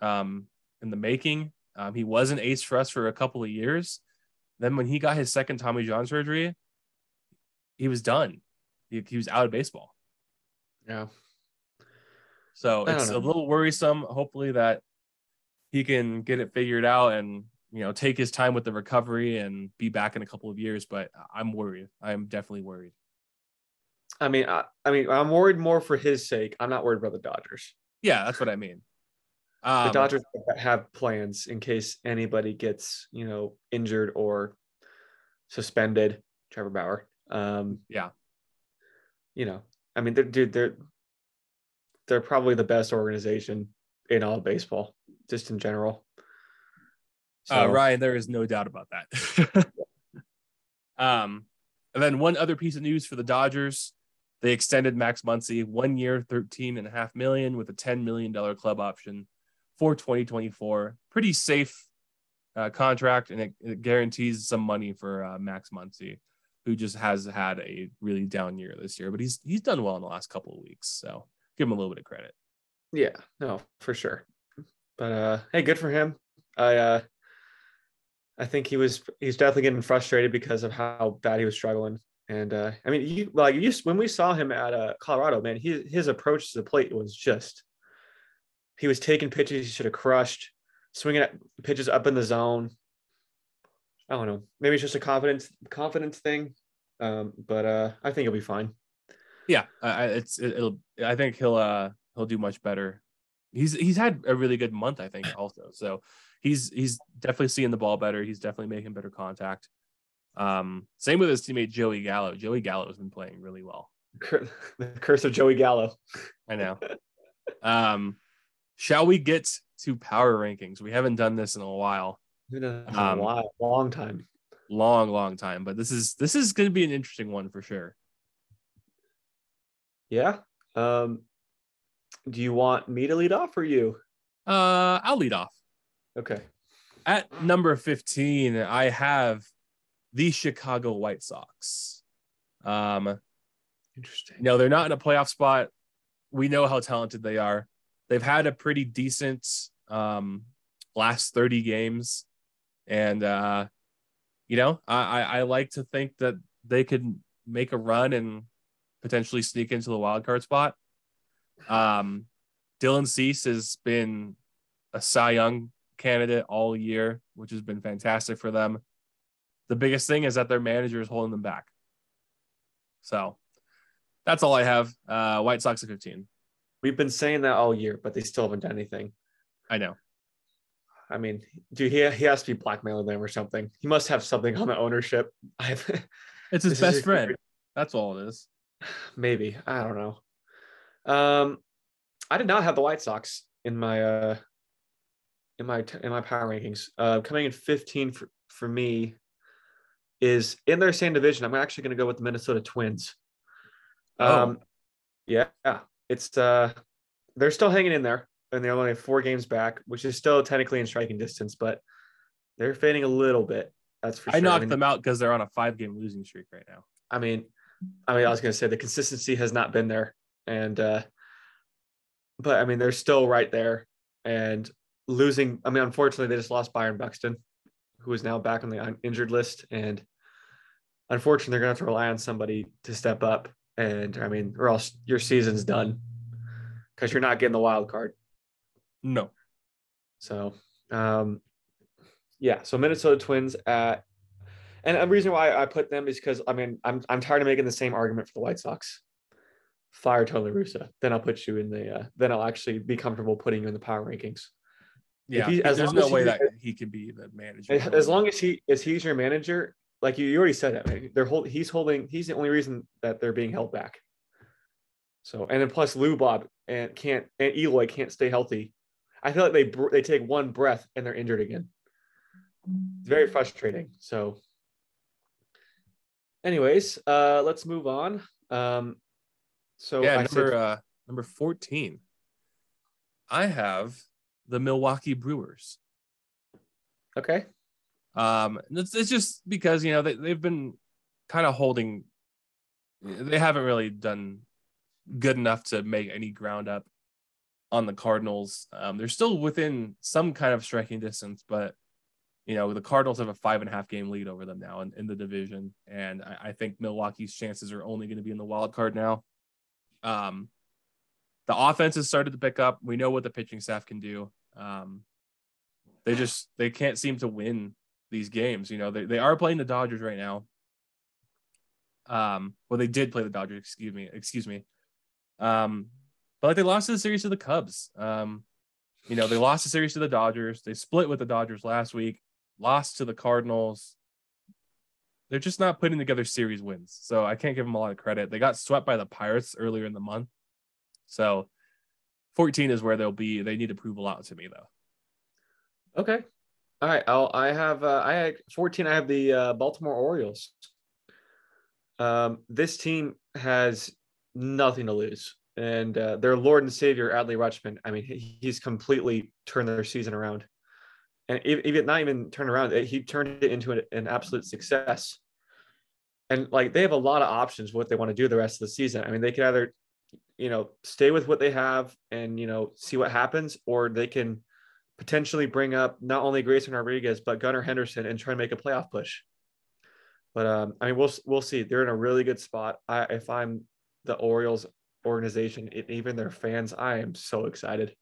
um, in the making. Um, he was an ace for us for a couple of years. Then when he got his second Tommy John surgery, he was done. He, he was out of baseball. Yeah. So it's a little worrisome. Hopefully that he can get it figured out and you know take his time with the recovery and be back in a couple of years. But I'm worried. I'm definitely worried. I mean, I, I mean, I'm worried more for his sake. I'm not worried about the Dodgers. Yeah, that's what I mean. The Um, Dodgers have plans in case anybody gets, you know, injured or suspended. Trevor Bauer. Um, Yeah. You know, I mean, they're, dude, they're they're probably the best organization in all of baseball, just in general. Uh, Ryan, there is no doubt about that. um, and then one other piece of news for the Dodgers: they extended Max Muncy one year, thirteen and a half million, with a ten million dollar club option for 2024. Pretty safe uh, contract, and it, it guarantees some money for uh, Max Muncy, who just has had a really down year this year, but he's he's done well in the last couple of weeks, so give him a little bit of credit. Yeah, no, for sure. But uh hey, good for him. I uh I think he was he's definitely getting frustrated because of how bad he was struggling. And uh I mean you like you when we saw him at uh Colorado, man, he his approach to the plate was just he was taking pitches he should have crushed, swinging at pitches up in the zone. I don't know. Maybe it's just a confidence confidence thing. Um, but uh I think he'll be fine. yeah I, it's it, it'll i think he'll uh he'll do much better he's he's had a really good month i think also so he's he's definitely seeing the ball better he's definitely making better contact um same with his teammate joey gallo joey gallo has been playing really well The curse of Joey Gallo. i know um shall we get to power rankings we haven't done this in a while Been a Um, while, long time. long long time but this is this is going to be an interesting one for sure Yeah. Um, do you want me to lead off or you? uh i'll lead off Okay. At number 15, I have the Chicago White Sox. Um, Interesting. no, they're not in a playoff spot. We know how talented they are. They've had a pretty decent um, last 30 games. And, uh, you know, I, I, like to think that they could make a run and potentially sneak into the wild card spot. Um, Dylan Cease has been a Cy Young candidate all year, which has been fantastic for them. The biggest thing is that their manager is holding them back. So that's all I have. Uh, White Sox at 15. We've been saying that all year, but they still haven't done anything. I know. I mean, dude, he, he has to be blackmailing them or something. He must have something on the ownership. I It's his best friend. That's all it is. maybe. I don't know. Um, I did not have the White Sox in my uh in my in my power rankings. Uh, coming in 15 for, for me is in their same division. I'm actually going to go with the Minnesota Twins. Oh. Um, yeah, it's uh, they're still hanging in there, and they're only four games back, which is still technically in striking distance, but they're fading a little bit. That's for I sure. knocked mean, them out because they're on a five game losing streak right now. I mean, I mean, I was going to say the consistency has not been there, and uh, but I mean, they're still right there, and losing. I mean, unfortunately, they just lost Byron Buxton, who is now back on the injured list, and unfortunately, they're going to have to rely on somebody to step up. And I mean, or else your season's done because you're not getting the wild card. No. So, um, yeah. So Minnesota Twins at, and a reason why I put them is because I mean I'm I'm tired of making the same argument for the White Sox. Fire Tony Russa, then I'll put you in the. Uh, then I'll actually be comfortable putting you in the power rankings. Yeah. he- as There's no as way he- that he can be the manager. As long as he is he's your manager, like you, you already said it. They're hold, he's holding. He's the only reason that they're being held back. So and then plus Lou Bob and can't and Eloy can't stay healthy. I feel like they they take one breath and they're injured again. It's very frustrating. So, anyways, uh, let's move on. Um, so yeah, I number said, uh number 14. I have the Milwaukee Brewers. okay, Um, it's, it's just because you know they, they've been kind of holding. They haven't really done good enough to make any ground up on the Cardinals. Um, they're still within some kind of striking distance, but you know the Cardinals have a five and a half game lead over them now in, in the division, and I, I think Milwaukee's chances are only going to be in the wild card now. Um, the offense has started to pick up. We know what the pitching staff can do. Um, they just they can't seem to win these games. You know, they, they are playing the Dodgers right now. Um, well, they did play the Dodgers, excuse me, excuse me. Um, but like they lost the series to the Cubs. Um, you know, they lost the series to the Dodgers. They split with the Dodgers last week, lost to the Cardinals. They're just not putting together series wins. So I can't give them a lot of credit. They got swept by the Pirates earlier in the month. So 14 is where they'll be. They need to prove a lot to me though. Okay. All right. I'll, I have, uh, I had 14. I have the uh, Baltimore Orioles. Um, this team has nothing to lose and uh, their Lord and Savior Adley Rutschman. I mean, he, he's completely turned their season around, and even not even turned around, he turned it into an, an, absolute success. And like they have a lot of options what they want to do the rest of the season. I mean, they could either, you know, stay with what they have and you know see what happens, or they can potentially bring up not only Grayson Rodriguez but Gunnar Henderson and try to make a playoff push. But um, I mean, we'll we'll see. They're in a really good spot. I, if I'm the Orioles, organization, even their fans. I am so excited.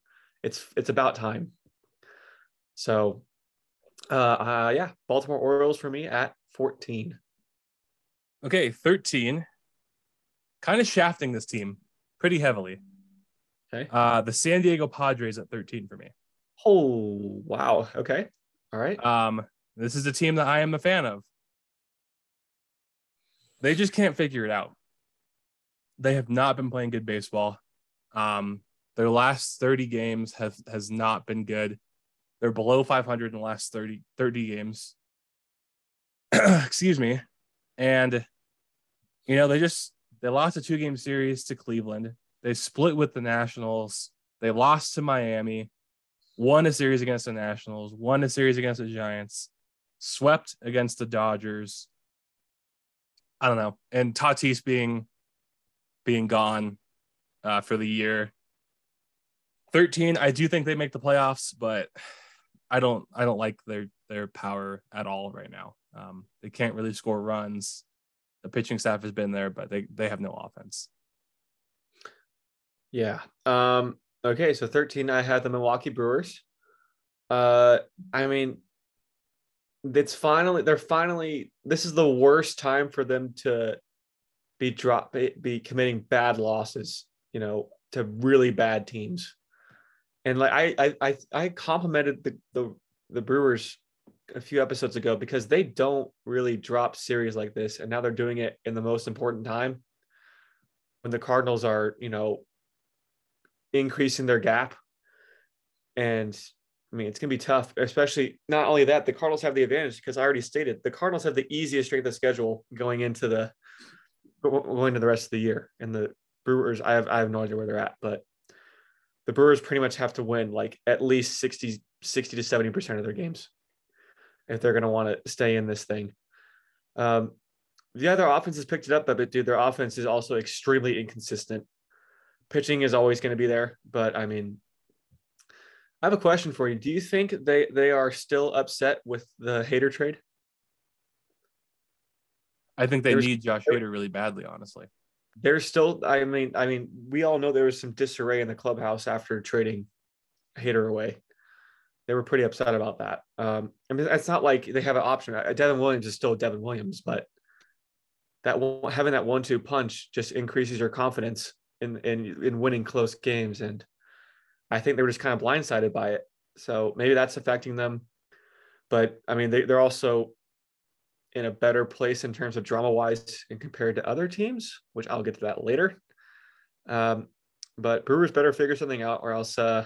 It's it's about time. So, uh, uh yeah, Baltimore Orioles for me at 14. Okay, 13. Kind of shafting this team pretty heavily. Okay. Uh, the San Diego Padres at 13 for me. Oh, wow. Okay. All right. Um, this is a team that I am a fan of. They just can't figure it out they have not been playing good baseball. Um, their last 30 games have has not been good. They're below 500 in the last 30, 30 games. Excuse me. And you know, they just they lost a two game series to Cleveland. They split with the Nationals. They lost to Miami, won a series against the Nationals, won a series against the Giants, swept against the Dodgers. I don't know. And Tatis being being gone uh, for the year. 13, I do think they make the playoffs, but I don't I don't like their their power at all right now. Um, they can't really score runs. The pitching staff has been there, but they they have no offense. Yeah. Um, okay, so 13 I had the Milwaukee Brewers. Uh I mean it's finally they're finally this is the worst time for them to be drop be, committing bad losses, you know, to really bad teams. And like I I I complimented the the the Brewers a few episodes ago because they don't really drop series like this, and now they're doing it in the most important time when the Cardinals are, you know, increasing their gap. And I mean, it's going to be tough, especially not only that, the Cardinals have the advantage because I already stated the Cardinals have the easiest strength of schedule going into the going to the rest of the year. And the Brewers, I have I have no idea where they're at, but the Brewers pretty much have to win like at least 60, 60 to 70% of their games if they're going to want to stay in this thing. Um, the other offense has picked it up a bit, dude. Their offense is also extremely inconsistent. Pitching is always going to be there, but I mean, I have a question for you. Do you think they they are still upset with the Hader trade? I think they need Josh Hader really badly, honestly. There's still, I mean, I mean, we all know there was some disarray in the clubhouse after trading Hader away. They were pretty upset about that. Um, I mean, it's not like they have an option. Uh, Devin Williams is still Devin Williams, but that having that one-two punch just increases your confidence in in in winning close games, and I think they were just kind of blindsided by it. So maybe that's affecting them. But I mean, they, they're also in a better place in terms of drama wise and compared to other teams, which I'll get to that later. Um, but Brewers better figure something out, or else uh,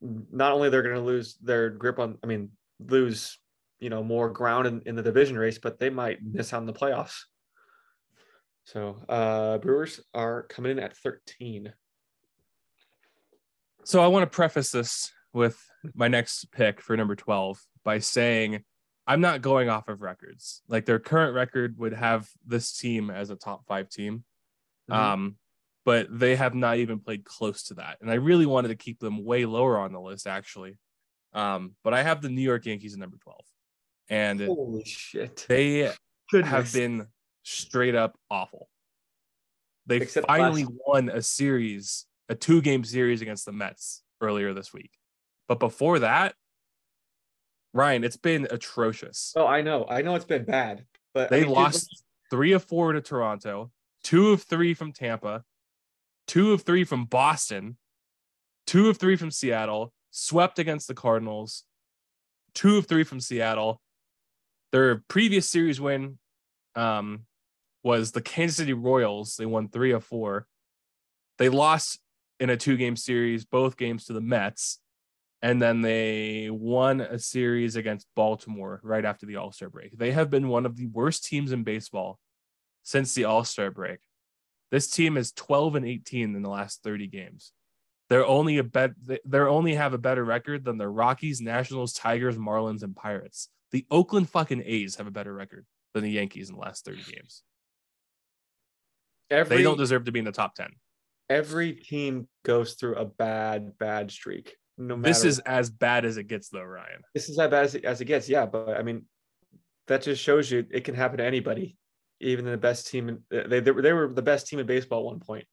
not only they're going to lose their grip on, I mean, lose you know more ground in, in the division race, but they might miss out on the playoffs. So uh, Brewers are coming in at 13. So I want to preface this with my next pick for number 12 by saying I'm not going off of records. Like their current record would have this team as a top five team. Mm-hmm. Um, but they have not even played close to that. And I really wanted to keep them way lower on the list, actually. Um, but I have the New York Yankees at number 12. And holy shit. They Goodness. have been straight up awful. They Except finally last- won a series a two game series against the Mets earlier this week. But before that, Ryan, it's been atrocious. Oh, I know. I know it's been bad, but They I mean, dude, lost three of four to Toronto, two of three from Tampa, two of three from Boston, two of three from Seattle, swept against the Cardinals, two of three from Seattle. Their previous series win um, was the Kansas City Royals. They won three of four. They lost in a two game series, both games to the Mets. And then they won a series against Baltimore right after the All Star break. They have been one of the worst teams in baseball since the All Star break. This team is 12 and 18 in the last 30 games. They're only a bet. They're only have a better record than the Rockies, Nationals, Tigers, Marlins, and Pirates. The Oakland fucking A's have a better record than the Yankees in the last 30 games. Every They don't deserve to be in the top 10. every team goes through a bad bad streak. No matter This is as bad as it gets, though, Ryan. this is as bad as it, as it gets. Yeah, but I mean, that just shows you it can happen to anybody, even the best team. In, they, they were they were the best team in baseball at one point.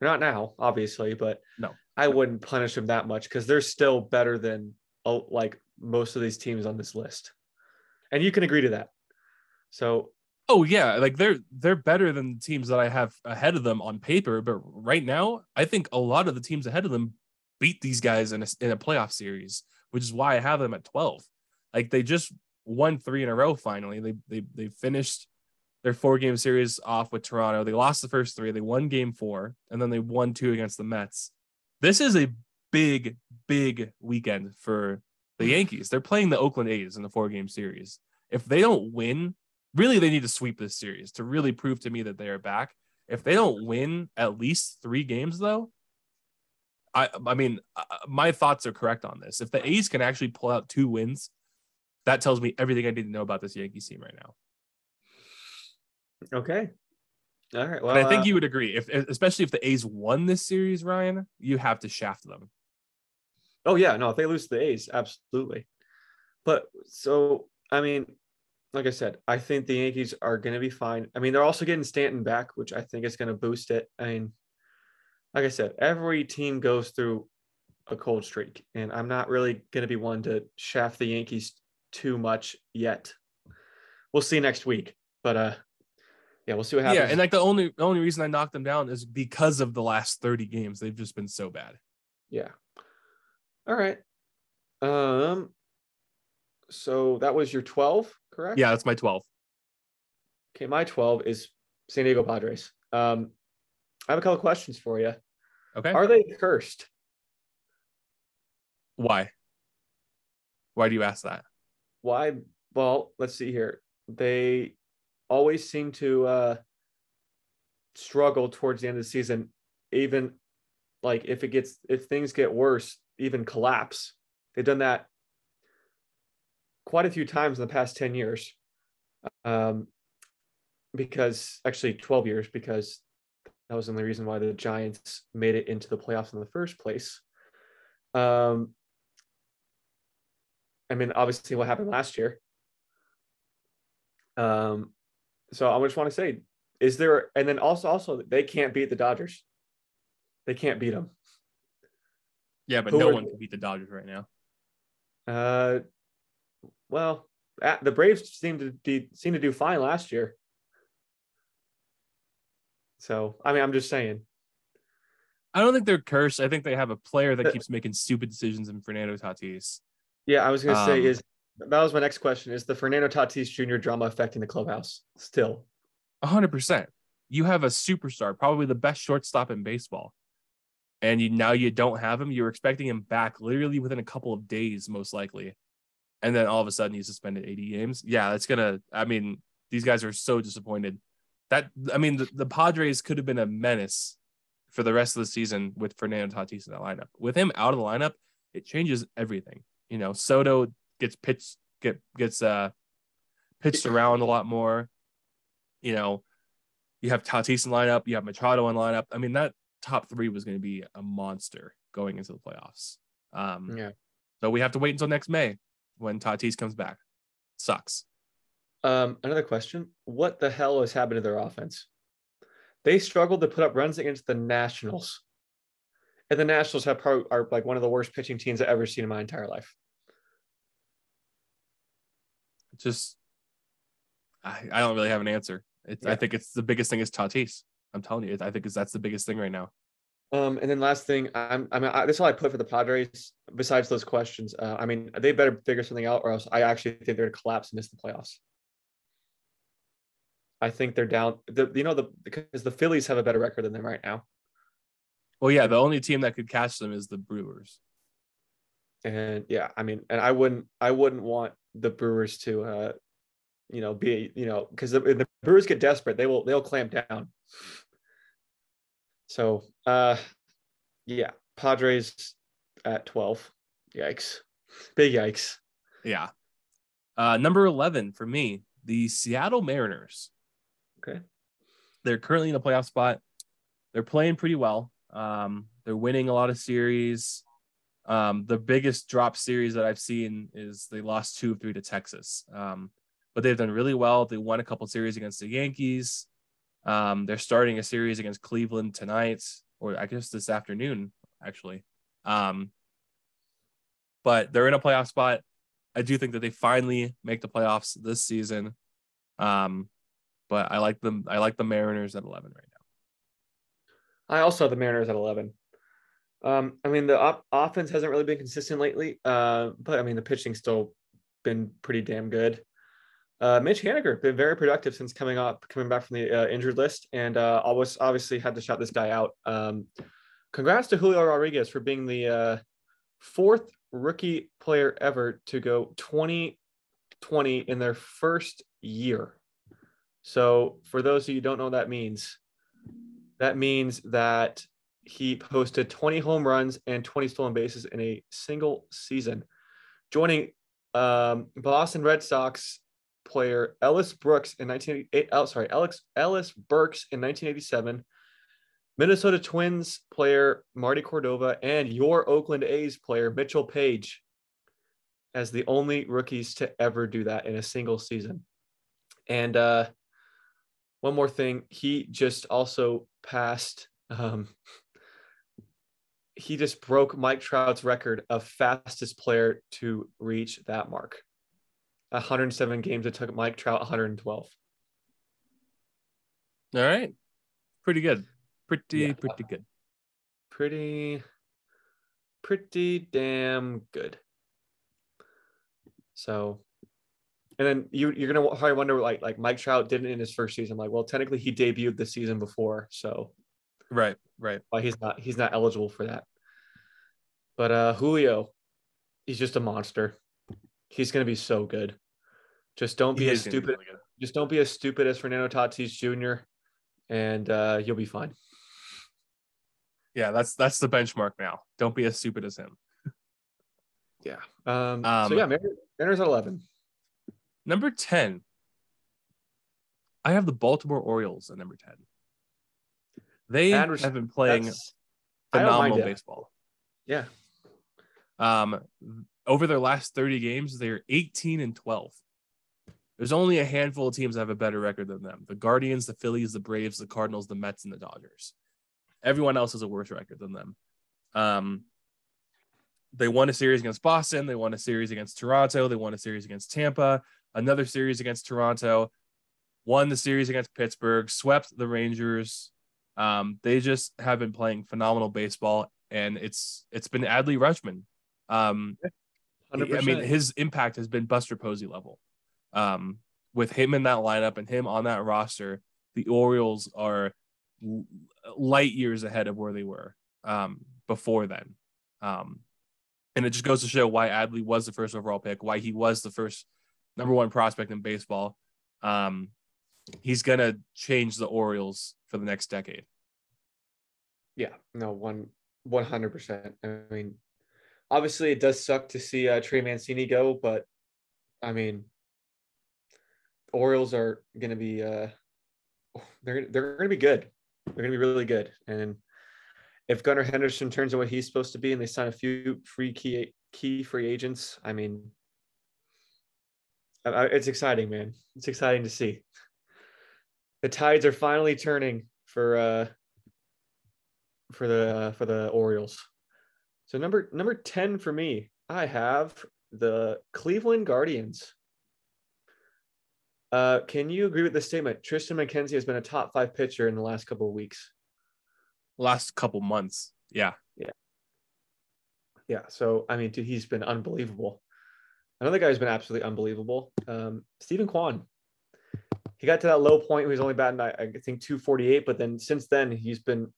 They're not now, obviously, but No. I wouldn't punish them that much because they're still better than oh, like most of these teams on this list, and you can agree to that. So Oh yeah, like they're they're better than the teams that I have ahead of them on paper, but right now I think a lot of the teams ahead of them beat these guys in a in a playoff series, which is why I have them at 12. Like they just won 3 in a row finally. They they they finished their four game series off with Toronto. They lost the first 3, they won game 4, and then they won 2 against the Mets. This is a big big weekend for the mm. Yankees. They're playing the Oakland A's in the four game series. If they don't win, really they need to sweep this series to really prove to me that they are back. If they don't win at least three games, though, I I mean, uh, my thoughts are correct on this. If the A's can actually pull out two wins, that tells me everything I need to know about this Yankees team right now. okay, all right. Well, And I think uh, you would agree, if especially if the A's won this series, Ryan, you have to shaft them. Oh yeah, no, if they lose to the A's, absolutely. But so I mean, like I said, I think the Yankees are going to be fine. I mean, they're also getting Stanton back, which I think is going to boost it. I mean, like I said, every team goes through a cold streak, and I'm not really going to be one to shaft the Yankees too much yet. We'll see next week, but uh, yeah, we'll see what happens. Yeah, and like the only the only reason I knocked them down is because of the last 30 games. They've just been so bad. Yeah. All right. Um. So that was your twelve, correct? Yeah, that's my 12. Okay, my twelve is San Diego Padres. Um, I have a couple questions for you. Okay. Are they cursed? Why? Why do you ask that? Why? Well, let's see here. They always seem to uh, struggle towards the end of the season, even like if it gets if things get worse, even collapse. They've done that quite a few times in the past 10 years. Um, because actually 12 years, because that was the only reason why the Giants made it into the playoffs in the first place. Um, I mean, obviously, what happened last year. Um, so I just want to say, is there, and then also, also, they can't beat the Dodgers. They can't beat them. Yeah, but Who no are- one can beat the Dodgers right now. Uh, well, the Braves seem to be, seem to do fine last year. So I mean, I'm just saying. I don't think they're cursed. I think they have a player that Uh, keeps making stupid decisions in Fernando Tatis. Yeah, I was gonna say Um, is that was my next question. Is the Fernando Tatis Jr. drama affecting the clubhouse still? A hundred percent. You have a superstar, probably the best shortstop in baseball, and you now you don't have him. You're expecting him back literally within a couple of days, most likely, and then all of a sudden he's suspended 80 games. Yeah, that's gonna. I mean, these guys are so disappointed. That I mean, the, the Padres could have been a menace for the rest of the season with Fernando Tatis in that lineup. With him out of the lineup, it changes everything. You know, Soto gets pitched, get gets uh pitched around a lot more. You know, you have Tatis in lineup, you have Machado in lineup. I mean, that top three was going to be a monster going into the playoffs. Um, Yeah. so we have to wait until next May when Tatis comes back. Sucks. Um, another question: What the hell has happened to their offense? They struggled to put up runs against the Nationals. And the Nationals have pro- are like one of the worst pitching teams I've ever seen in my entire life. Just, I, I don't really have an answer. It's, I think it's the biggest thing is Tatis. I'm telling you, I think that's the biggest thing right now. Um, and then last thing, I'm, I mean, I, this is all I put for the Padres. Besides those questions, uh, I mean, they better figure something out, or else I actually think they're going to collapse and miss the playoffs. I think they're down. The, you know, the because the Phillies have a better record than them right now, Well, yeah, the only team that could catch them is the Brewers. and yeah, I mean, and I wouldn't, I wouldn't want the Brewers to, uh, you know, be, you know, because the, the Brewers get desperate, they will, they'll clamp down. So, uh, yeah, Padres at twelve. Yikes! Big yikes. Yeah. Uh, number 11 for me, the Seattle Mariners. Okay. They're currently in a playoff spot. They're playing pretty well. Um, they're winning a lot of series. Um, the biggest drop series that I've seen is they lost two of three to Texas. Um, but they've done really well. They won a couple series against the Yankees. Um, they're starting a series against Cleveland tonight, or I guess this afternoon, actually. Um, but they're in a playoff spot. I do think that they finally make the playoffs this season. Um, but I like them. I like the Mariners at 11 right now. I also have the Mariners at 11. Um, I mean, the op- offense hasn't really been consistent lately, uh, but I mean, the pitching's still been pretty damn good. Uh, Mitch Haniger been very productive since coming up, coming back from the uh, injured list, and uh, always obviously had to shout this guy out. Um, congrats to Julio Rodriguez for being the uh, fourth rookie player ever to go 20 20 in their first year. So, for those of you don't know what that means, that means that he posted 20 home runs and 20 stolen bases in a single season, joining um, Boston Red Sox player Ellis Burks in 1988. Oh, sorry, Alex Ellis Burks in 1987. Minnesota Twins player Marty Cordova and your Oakland A's player Mitchell Page as the only rookies to ever do that in a single season. And uh, one more thing, he just also passed. Um, he just broke Mike Trout's record of fastest player to reach that mark. 107 games. It took Mike Trout 112. All right, pretty good. Pretty Yeah. pretty good. Pretty, pretty damn good. So, and then you you're gonna probably wonder like like Mike Trout didn't in his first season. Like, well, technically he debuted the season before, so Right, right. why he's not he's not eligible for that. But uh Julio, he's just a monster. He's gonna be so good. Just don't be He as be stupid. really. Just don't be as stupid as Fernando Tatis Jr. and uh you'll be fine. Yeah, that's that's the benchmark now. Don't be as stupid as him. Yeah. Um, Um, so yeah, Mariners, Mariners at eleven. Number 10. I have the Baltimore Orioles at number 10. They res- have been playing That's- I don't mind phenomenal baseball. Yeah. Um, over their last 30 games, they're 18 and 12. There's only a handful of teams that have a better record than them the Guardians, the Phillies, the Braves, the Cardinals, the Mets, and the Dodgers. Everyone else has a worse record than them. Um, they won a series against Boston. They won a series against Toronto. They won a series against Tampa, another series against Toronto, won the series against Pittsburgh, swept the Rangers. Um, they just have been playing phenomenal baseball, and it's it's been Adley Rutschman. Um, I 100%. mean, his impact has been Buster Posey level. Um, with him in that lineup and him on that roster, the Orioles are light years ahead of where they were um, before then. Um, and it just goes to show why Adley was the first overall pick, why he was the first number one prospect in baseball. Um, he's gonna change the Orioles for the next decade. yeah, no one one hundred percent. I mean, obviously it does suck to see uh, Trey Mancini go, but I mean, Orioles are gonna be uh, they're they're gonna be good. They're gonna be really good, and if Gunnar Henderson turns into what he's supposed to be, and they sign a few free key key free agents, I mean, it's exciting, man. It's exciting to see. The tides are finally turning for uh for the uh, for the Orioles. So number number 10 for me, I have the Cleveland Guardians. Uh, can you agree with this statement? Tristan McKenzie has been a top five pitcher in the last couple of weeks. Last couple months. Yeah. Yeah. Yeah. So I mean, dude, he's been unbelievable. Another guy who's been absolutely unbelievable. Um, Steven Kwan. He got to that low point. He was only batting, I, I think, 248, but then since then he's been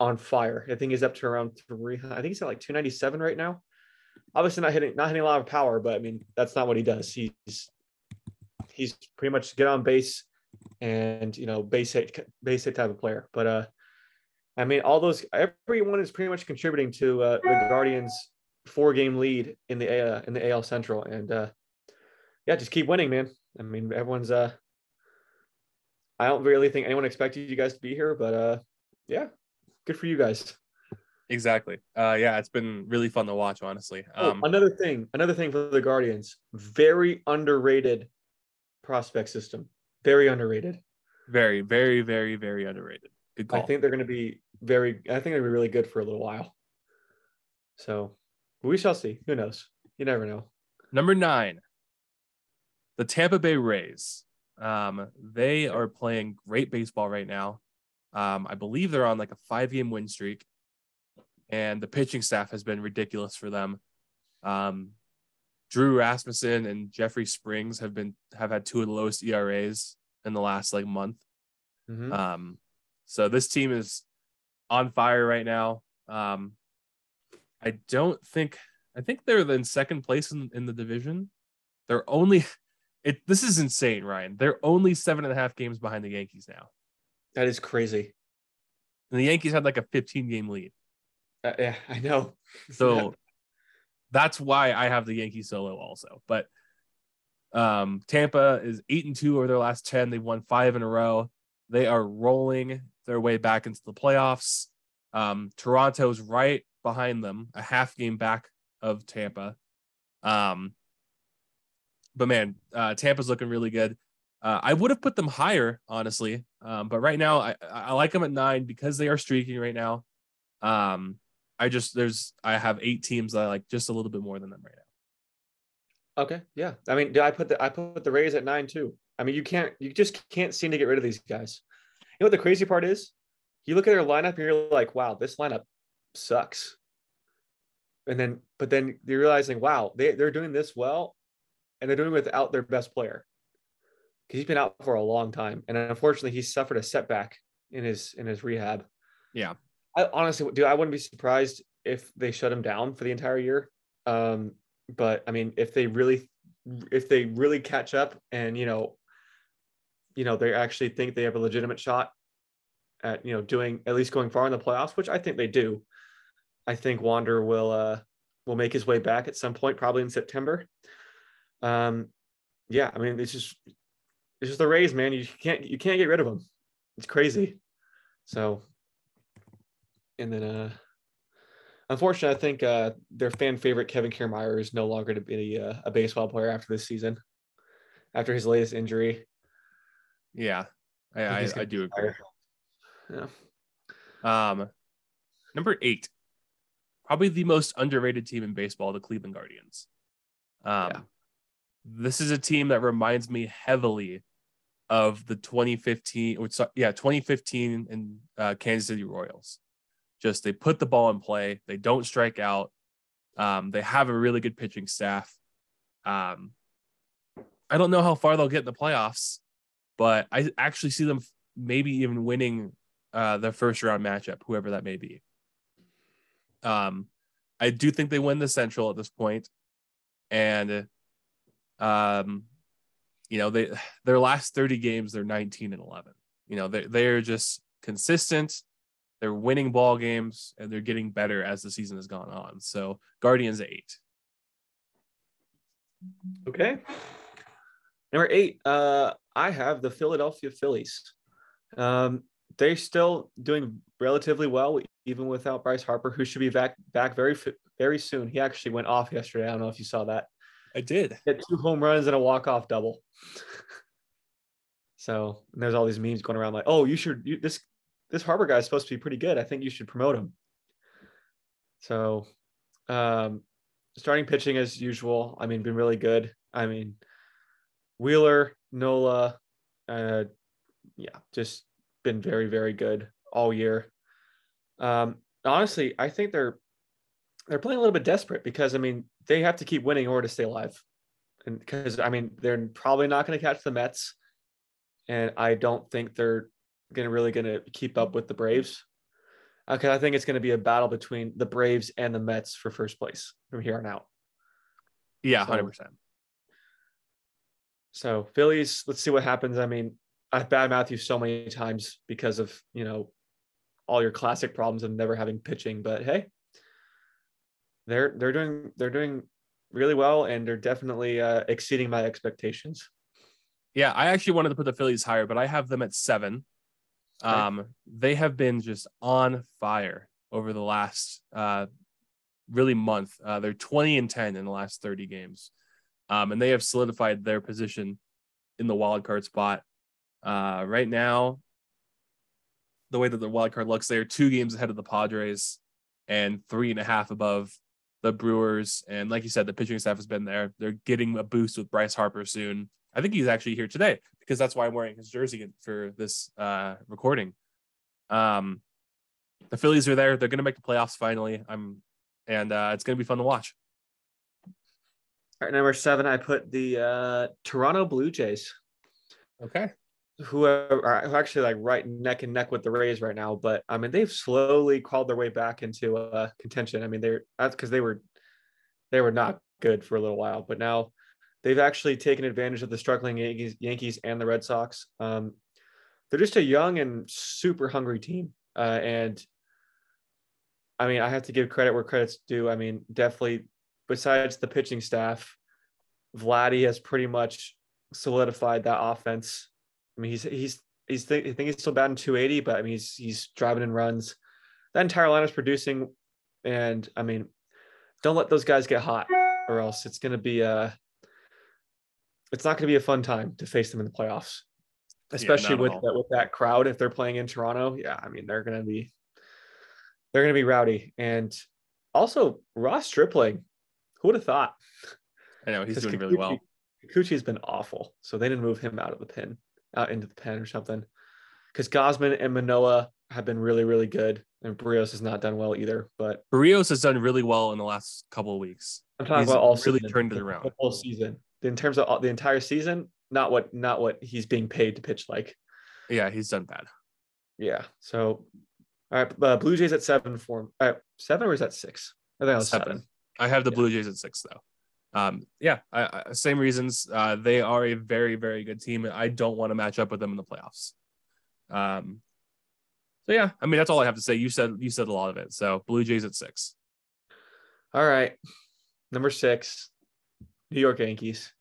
on fire. I think he's up to around three. I think he's at like 297 right now. Obviously, not hitting, not hitting a lot of power, but I mean, that's not what he does. He's he's pretty much get on base and you know base hit base hit type of player. But uh, I mean, all those everyone is pretty much contributing to uh, the Guardians' four game lead in the uh, in the AL Central, and uh, yeah, just keep winning, man. I mean, everyone's uh, I don't really think anyone expected you guys to be here, but uh, yeah, good for you guys. Exactly. Uh, yeah, it's been really fun to watch, honestly. Oh, Um, another thing, another thing for the Guardians, very underrated prospect system. Very underrated. very, very, very, very underrated. Good call. I think they're going to be very. I think they're going to be really good for a little while. So we shall see. Who knows? You never know. Number nine, the Tampa Bay Rays. Um, they are playing great baseball right now. Um, I believe they're on like a five game win streak, and the pitching staff has been ridiculous for them. Um, Drew Rasmussen and Jeffrey Springs have been have had two of the lowest ERAs in the last like month. Mhm. Um, so this team is on fire right now. Um, I don't think I think they're in second place in, in the division. They're only it. This is insane, Ryan. They're only seven and a half games behind the Yankees now, that is crazy. and the Yankees had like a 15 game lead. Uh, yeah, I know. So that's why I have the Yankees solo also. But um, Tampa is eight and two over their last 10. They've won five in a row. They are rolling their way back into the playoffs. Um, Toronto's right behind them, a half game back of Tampa. Um, but man, uh, Tampa's looking really good. Uh, I would have put them higher, honestly. Um, but right now, I, I like them at nine because they are streaking right now. Um, I just there's I have eight teams that I like just a little bit more than them right now. Okay, yeah. I mean, did I put the I put the Rays at nine too? I mean, you can't you just can't seem to get rid of these guys. You know what the crazy part is? You look at their lineup and you're like, wow, this lineup sucks. And then, but then you're realizing, wow, they they're doing this well, and they're doing it without their best player because he's been out for a long time, and unfortunately, he suffered a setback in his in his rehab. Yeah. I honestly, dude, I wouldn't be surprised if they shut him down for the entire year. Um, but I mean, if they really, if they really catch up, and you know, you know, they actually think they have a legitimate shot at you know doing at least going far in the playoffs, which I think they do. I think Wander will uh will make his way back at some point, probably in September. Um, yeah, I mean, it's just it's just the Rays, man. You can't you can't get rid of them. It's crazy. So, and then uh, unfortunately, I think uh their fan favorite Kevin Kiermaier is no longer to be a, a baseball player after this season, after his latest injury. Yeah. I, think I, I do agree. Yeah. Um, number eight, probably the most underrated team in baseball, the Cleveland Guardians. Um, Yeah. this is a team that reminds me heavily of the 2015, or yeah, 2015 and uh, Kansas City Royals. Just they put the ball in play, they don't strike out. Um, they have a really good pitching staff. Um, I don't know how far they'll get in the playoffs, but I actually see them maybe even winning uh, their first round matchup, whoever that may be. Um, I do think they win the Central at this point, and um, you know they their last thirty games they're nineteen and eleven. You know they they're just consistent. They're winning ball games and they're getting better as the season has gone on. So Guardians eight. Okay. Number eight, uh, I have the Philadelphia Phillies. Um, they're still doing relatively well, even without Bryce Harper, who should be back back very very soon. He actually went off yesterday. I don't know if you saw that. I did. He two home runs and a walk off double. so there's all these memes going around like, oh, you should you, this this Harper guy is supposed to be pretty good. I think you should promote him. So, um, starting pitching as usual. I mean, been really good. I mean, Wheeler, Nola, uh, yeah, just been very, very good all year. Um, honestly, I think they're they're playing a little bit desperate because I mean they have to keep winning in order to stay alive, and because I mean they're probably not going to catch the Mets, and I don't think they're gonna really gonna keep up with the Braves. Uh, okay, I think it's going to be a battle between the Braves and the Mets for first place from here on out. Yeah, hundred so, percent. So Phillies, let's see what happens. I mean, I've bad Matthew so many times because of you know all your classic problems of never having pitching, but hey, they're they're doing they're doing really well and they're definitely uh, exceeding my expectations. Yeah, I actually wanted to put the Phillies higher, but I have them at seven. Um, they have been just on fire over the last uh, really month. Uh, they're 20 and 10 in the last 30 games. Um, and they have solidified their position in the wild card spot. Uh, right now, the way that the wild card looks, they are two games ahead of the Padres and three and a half above the Brewers. And like you said, the pitching staff has been there. They're getting a boost with Bryce Harper soon. I think he's actually here today because that's why I'm wearing his jersey for this uh, recording. Um, the Phillies are there. They're going to make the playoffs finally. I'm, and uh, it's going to be fun to watch. All right, number seven, I put the uh, Toronto Blue Jays. Okay. Who are actually like right neck and neck with the Rays right now, but I mean they've slowly crawled their way back into uh, contention. I mean they're that's because they were they were not good for a little while, but now they've actually taken advantage of the struggling Yankees, Yankees and the Red Sox. Um, they're just a young and super hungry team, uh, and I mean I have to give credit where credit's due. I mean definitely besides the pitching staff, Vladdy has pretty much solidified that offense. I mean, he's he's he's th- I think he's still batting 280, but I mean he's he's driving in runs. That entire line is producing, and I mean, don't let those guys get hot, or else it's going to be a it's not going to be a fun time to face them in the playoffs, especially yeah, with that, with that crowd. If they're playing in Toronto, yeah, I mean they're going to be they're going to be rowdy, and also Ross Stripling who would have thought? I know he's doing Kikuchi, really well. Kikuchi has been awful, so they didn't move him out of the pin, out into the pen or something. Because Gausman and Manoah have been really, really good, and Berrios has not done well either. But Berrios has done really well in the last couple of weeks. I'm talking he's about all really season, turned it around. The whole season, in terms of the entire season, not what not what he's being paid to pitch like. Yeah, he's done bad. Yeah. So, all right, uh, Blue Jays at seven for uh, seven or is that six? I think that was seven. seven. I have the yeah. Blue Jays at six though. Um, yeah, I, I, same reasons. Uh, they are a very, very good team. and I don't want to match up with them in the playoffs. Um, so yeah, I mean that's all I have to say. You said you said a lot of it. So Blue Jays at six. All right, number six, New York Yankees.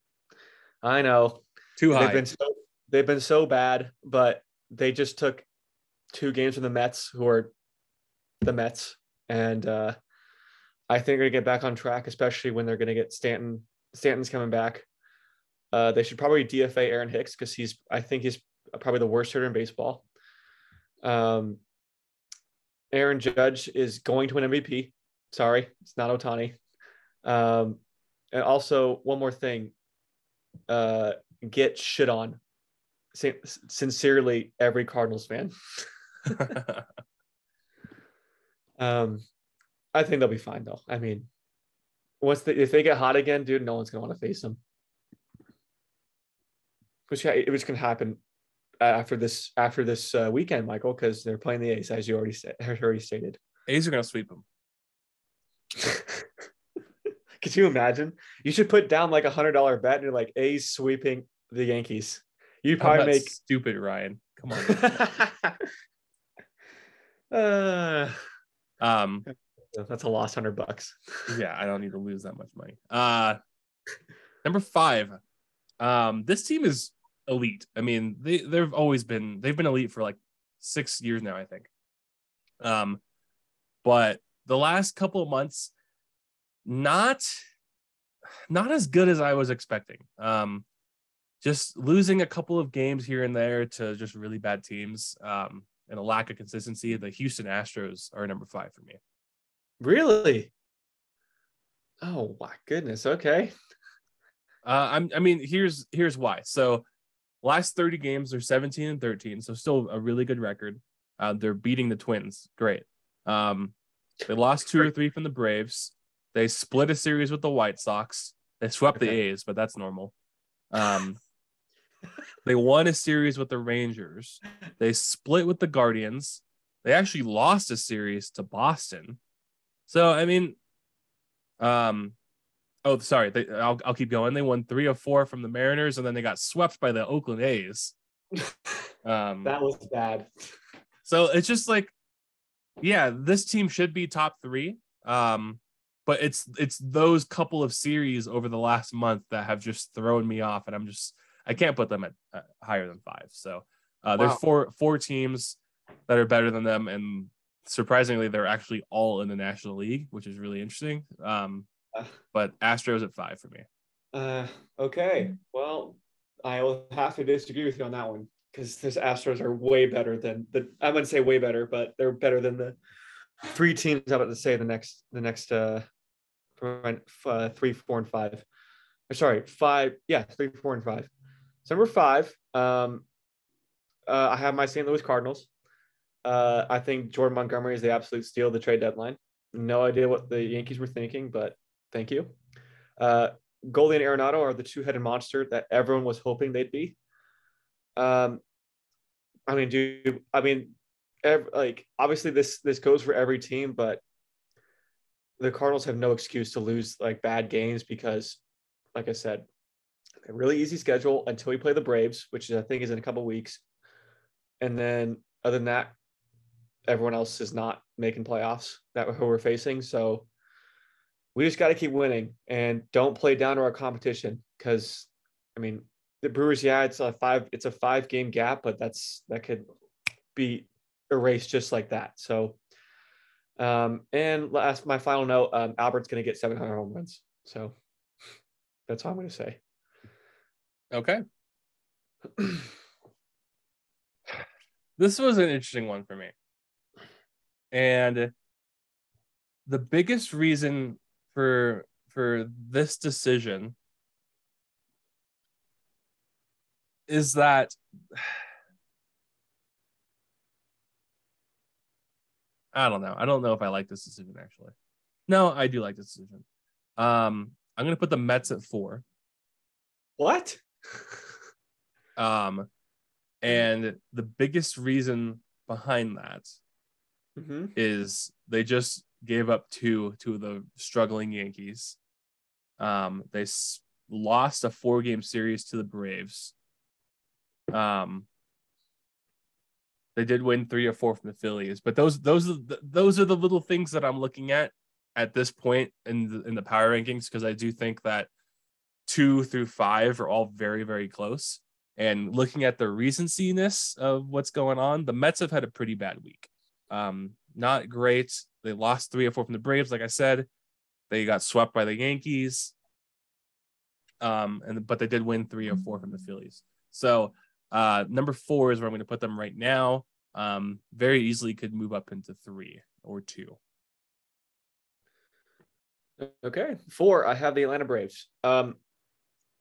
I know too high. They've been so, they've been so bad, but they just took two games from the Mets, who are the Mets, and uh, I think they're gonna get back on track, especially when they're gonna get Stanton. Stanton's coming back. Uh, they should probably DFA Aaron Hicks because he's I think he's probably the worst hitter in baseball. Um, Aaron Judge is going to win MVP. Sorry, it's not Ohtani. Um, and also one more thing, uh, get shit on. Sincerely, every Cardinals fan. um, I think they'll be fine though. I mean, once they, if they get hot again, dude, no one's gonna want to face them. Which it was gonna happen after this after this uh, weekend, Michael, because they're playing the A's, as you already said, already stated. A's are gonna sweep them. Could you imagine? You should put down like a hundred dollar bet and you're like A's sweeping the Yankees. You'd probably make stupid Ryan. Come on. uh, um that's a lost hundred bucks. yeah, I don't need to lose that much money. Uh number five. Um, this team is elite. I mean, they they've always been they've been elite for like six years now, I think. Um, but the last couple of months, not not as good as I was expecting. Um, just losing a couple of games here and there to just really bad teams. Um, and a lack of consistency, the Houston Astros are number five for me. Really? Oh my goodness. Okay. Uh, I'm, I mean, here's here's why. So, last 30 games, they're 17 and 13, so still a really good record. Uh, they're beating the Twins. Great. Um, they lost two or three from the Braves. They split a series with the White Sox. They swept the A's, but that's normal. Um, they won a series with the Rangers. They split with the Guardians. They actually lost a series to Boston. So I mean, um, oh sorry, they, I'll I'll keep going. They won three of four from the Mariners, and then they got swept by the Oakland A's. Um, that was bad. so it's just like, yeah, this team should be top three. Um, but it's it's those couple of series over the last month that have just thrown me off, and I'm just I can't put them at uh, higher than five. So uh, there's four four teams that are better than them, and surprisingly, they're actually all in the National League, which is really interesting. Um, Uh. but Astros at five for me. Uh, okay. Well, I will have to disagree with you on that one because this Astros are way better than the. I wouldn't say way better, but they're better than the three teams. I'm about to say the next, the next, uh, uh three, four, and five. Or sorry, five. Yeah, three, four, and five. So number five, um, uh, I have my St. Louis Cardinals. Uh, I think Jordan Montgomery is the absolute steal of the trade deadline. No idea what the Yankees were thinking, but thank you. Uh, Goldie and Arenado are the two-headed monster that everyone was hoping they'd be. Um, I mean, dude, I mean, ev- like obviously this this goes for every team, but the Cardinals have no excuse to lose like bad games because, like I said, a really easy schedule until we play the Braves, which I think is in a couple weeks, and then other than that, everyone else is not making playoffs that who we're facing. So we just got to keep winning and don't play down to our competition because I mean the Brewers, yeah, it's a five, it's a five game gap, but that's that could be erased just like that. So, um, and last my final note, um, Albert's going to get 700 home runs. So that's all I'm going to say. Okay. this was an interesting one for me. And the biggest reason for for this decision is that I don't know. I don't know if I like this decision actually. No, I do like this decision. Um, I'm gonna put the Mets at four. What? Um, and the biggest reason behind that hmm is they just gave up two to the struggling Yankees. Um, they s- lost a four game series to the Braves. Um, they did win three or four from the Phillies, but those those are the, those are the little things that I'm looking at at this point in the, in the power rankings because I do think that two through five are all very very close. And looking at the recenciness of what's going on, the Mets have had a pretty bad week. Um, not great. They lost three or four from the Braves, like I said. They got swept by the Yankees. Um, and but they did win three or four from the Phillies. So uh number four is where I'm going to put them right now. Um, very easily could move up into three or two. Okay. Four, I have the Atlanta Braves. Um,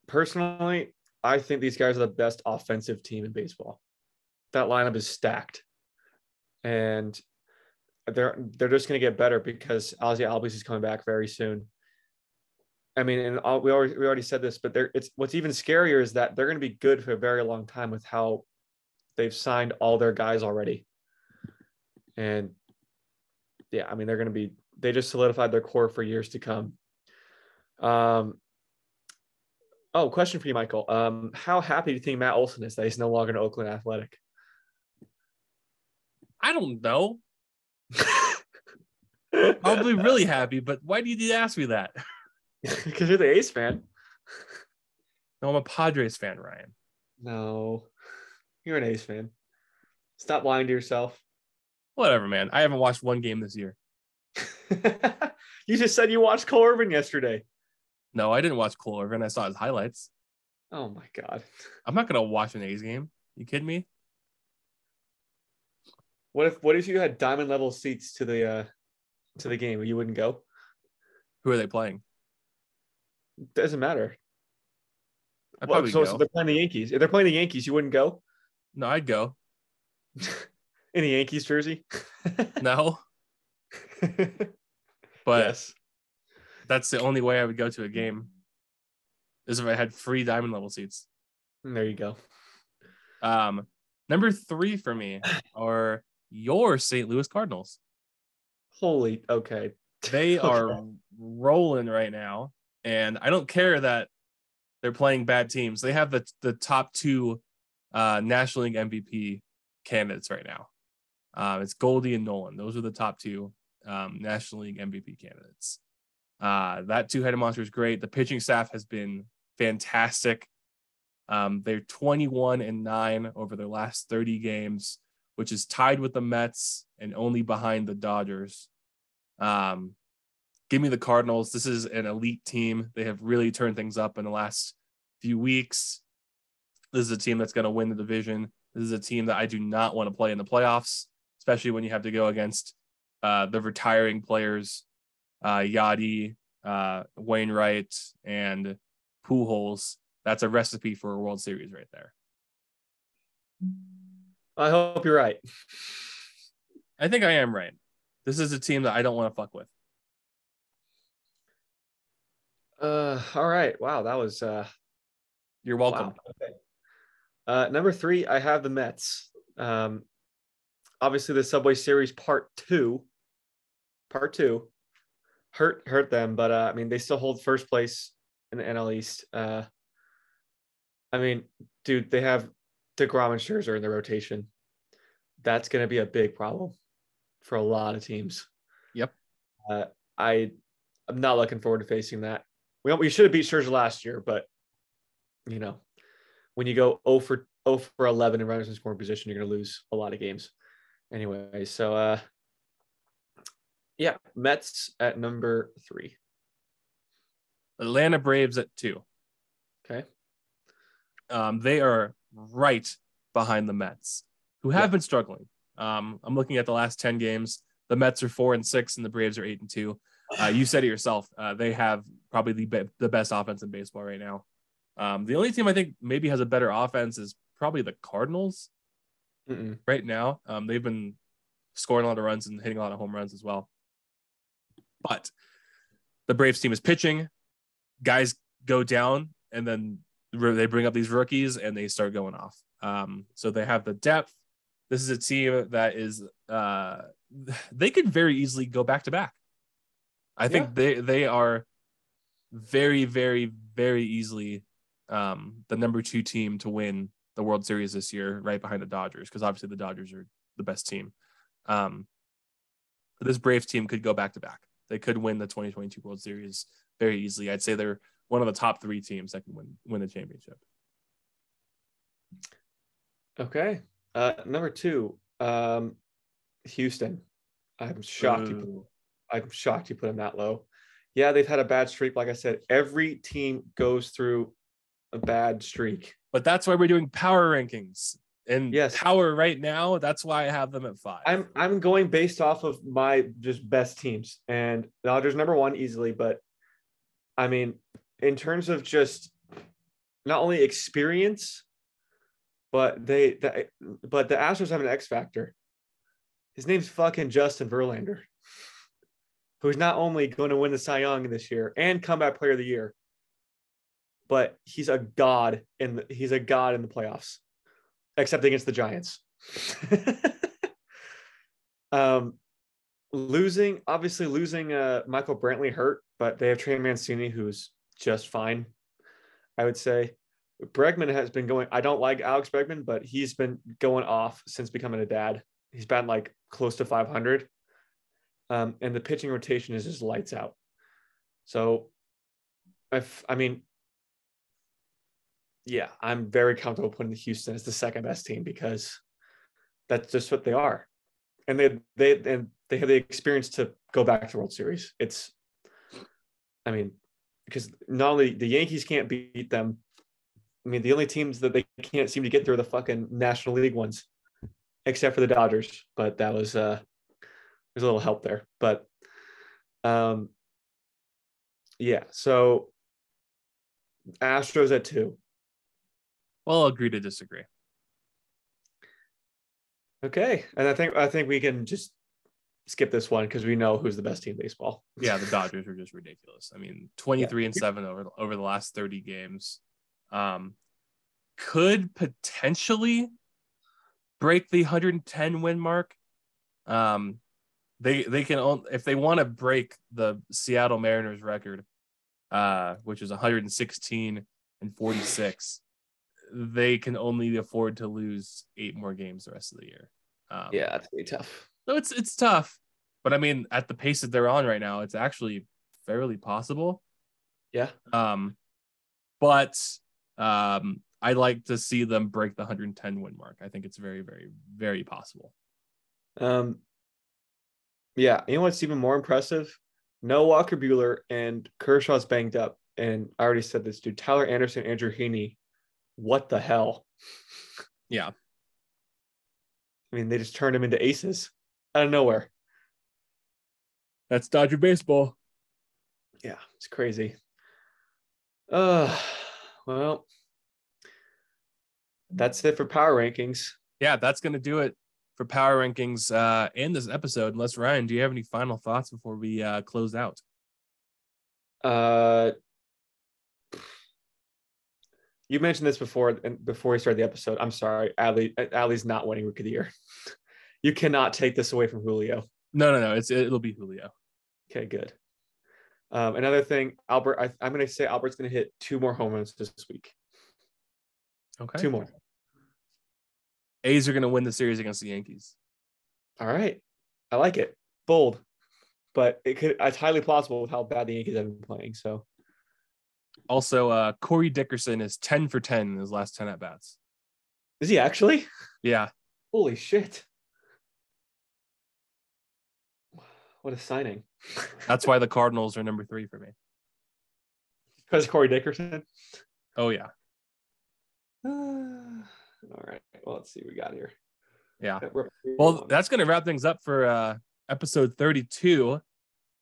personally, I think these guys are the best offensive team in baseball. That lineup is stacked, and they're they're just going to get better because Ozzy Albies is coming back very soon. I mean, and all, we already we already said this, but they're it's what's even scarier is that they're going to be good for a very long time with how they've signed all their guys already, and yeah, I mean they're going to be they just solidified their core for years to come. Um. Oh, question for you, Michael. Um, how happy do you think Matt Olson is that he's no longer an Oakland Athletic? I don't know. Probably really happy, but why do you need to ask me that? because you're the A's fan. No, I'm a Padres fan, Ryan. No, you're an A's fan. Stop lying to yourself. Whatever, man. I haven't watched one game this year. you just said you watched Cole Irvin yesterday. No, I didn't watch Cole Irvin. I saw his highlights. Oh my god. I'm not gonna watch an A's game. You kidding me? What if what if you had diamond level seats to the uh to the game? You wouldn't go. Who are they playing? Doesn't matter. I'd Well, probably so, go. so they're playing the Yankees. If they're playing the Yankees, you wouldn't go no, I'd go. in a Yankees jersey. No, but yes. that's the only way I would go to a game. Is if I had free diamond level seats. There you go. Um, number three for me are your St. Louis Cardinals. Holy okay. They are rolling right now, and I don't care that they're playing bad teams. They have the the top two uh, National League MVP candidates right now. Um, it's Goldie and Nolan. Those are the top two um, National League MVP candidates. Uh, that two-headed monster is great. The pitching staff has been fantastic. Um, they're 21 and 9 over their last 30 games, which is tied with the Mets and only behind the Dodgers. Um, give me the Cardinals. This is an elite team. They have really turned things up in the last few weeks. This is a team that's going to win the division. This is a team that I do not want to play in the playoffs, especially when you have to go against uh, the retiring players, uh, Yadi, uh, Wainwright, and Pujols. That's a recipe for a World Series right there. I hope you're right. I think I am right. This is a team that I don't want to fuck with. Uh all right. Wow, that was uh You're welcome. Wow. Okay. Uh, number three, I have the Mets. Um, obviously, the Subway Series Part Two, Part Two, hurt hurt them, but uh, I mean, they still hold first place in the NL East. Uh, I mean, dude, they have Degrom and Scherzer in the rotation. That's going to be a big problem for a lot of teams. Yep. Uh, I I'm not looking forward to facing that. We we should have beat Scherzer last year, but you know, when you go 0 for 0 for 11 in runners in scoring position, you're going to lose a lot of games. Anyway, so uh, yeah, Mets at number three. Atlanta Braves at two. Okay. Um, they are right behind the Mets, who have Yeah. been struggling. Um, I'm looking at the last 10 games. The Mets are four and six, and the Braves are eight and two. Uh, you said it yourself. Uh, they have probably the, be- the best offense in baseball right now. Um, the only team I think maybe has a better offense is probably the Cardinals Mm-mm. right now. Um, they've been scoring a lot of runs and hitting a lot of home runs as well. But the Braves team is pitching. Guys go down, and then they bring up these rookies and they start going off. Um, so they have the depth. This is a team that is uh, they could very easily go back to back. I think Yeah. they they are very very very easily um, the number two team to win the World Series this year, right behind the Dodgers, because obviously the Dodgers are the best team. Um, this Braves team could go back to back. They could win the 2022 World Series very easily. I'd say they're one of the top three teams that can win win the championship. Okay. Uh, number two, um, Houston. I'm shocked. You put, I'm shocked you put them that low. Yeah, they've had a bad streak. Like I said, every team goes through a bad streak. But that's why we're doing power rankings. And Yes. power right now, that's why I have them at five. I'm I'm going based off of my just best teams and Dodgers number one easily, but I mean, in terms of just not only experience, but they the, but the Astros have an X factor. His name's fucking Justin Verlander, who's not only going to win the Cy Young this year and comeback player of the year, but he's a god in the, he's a god in the playoffs, except against the Giants. um, losing obviously losing uh Michael Brantley hurt, but they have Trey Mancini who's just fine. I would say Bregman has been going. I don't like Alex Bregman, but he's been going off since becoming a dad. He's been like close to 500, um, and the pitching rotation is just lights out. So, if I mean, yeah, I'm very comfortable putting the Houston as the second best team because that's just what they are, and they they and they have the experience to go back to World Series. It's, I mean, because not only the Yankees can't beat them, I mean the only teams that they can't seem to get through are the fucking National League ones, except for the Dodgers, but that was uh there's a little help there. But um yeah, so Astros at two. Well, I'll agree to disagree. Okay. And I think I think we can just skip this one because we know who's the best team in baseball. Yeah, the Dodgers are just ridiculous. I mean, 23 yeah. and 7 over over the last 30 games. Um could potentially break the 110 win mark. Um they they can only if they want to break the Seattle Mariners record uh which is 116 and 46 they can only afford to lose eight more games the rest of the year. Um, yeah, that's really tough. So it's it's tough, but I mean, at the pace that they're on right now, it's actually fairly possible. Yeah. Um, but um, I like to see them break the 110 win mark. I think it's very, very, very possible. Um, yeah, you know what's even more impressive? No Walker Buehler and Kershaw's banged up, and I already said this, dude. Tyler Anderson, Andrew Heaney what the hell? Yeah. I mean, they just turned him into aces out of nowhere. That's Dodger baseball. Yeah, it's crazy. Uh, well, that's it for power rankings. Yeah, that's going to do it for power rankings uh, in this episode. Unless Ryan, do you have any final thoughts before we uh, close out? Uh, you mentioned this before and before we started the episode. I'm sorry, Ali. Ali's not winning Rookie of the Year. you cannot take this away from Julio. No, no, no. It's it'll be Julio. Okay, good. Um, another thing, Albert. I, I'm going to say Albert's going to hit two more home runs this week. Okay, two more. A's are going to win the series against the Yankees. All right, I like it. Bold, but it could. It's highly plausible with how bad the Yankees have been playing. So also, uh, Corey Dickerson is 10 for 10 in his last 10 at bats. Is he actually? Yeah. Holy shit. What a signing. That's why the Cardinals are number three for me. Because Corey Dickerson? Oh, yeah. Uh, all right. Well, let's see what we got here. Yeah. Well, that's going to wrap things up for uh, episode 32.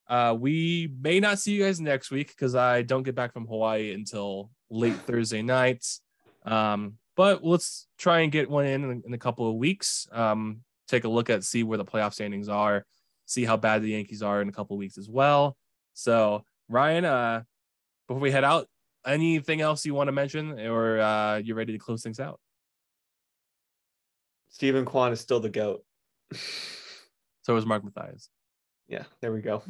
Uh, we may not see you guys next week because I don't get back from Hawaii until late Thursday nights. Um, but let's try and get one in in a couple of weeks. Um, take a look at see where the playoff standings are, see how bad the Yankees are in a couple of weeks as well. So Ryan, uh, before we head out, anything else you want to mention, or uh, you're ready to close things out? Steven Kwan is still the goat. so is Mark Mathias. Yeah, there we go.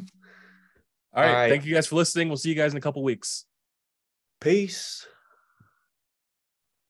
All right. All right. Thank you guys for listening. We'll see you guys in a couple weeks. Peace.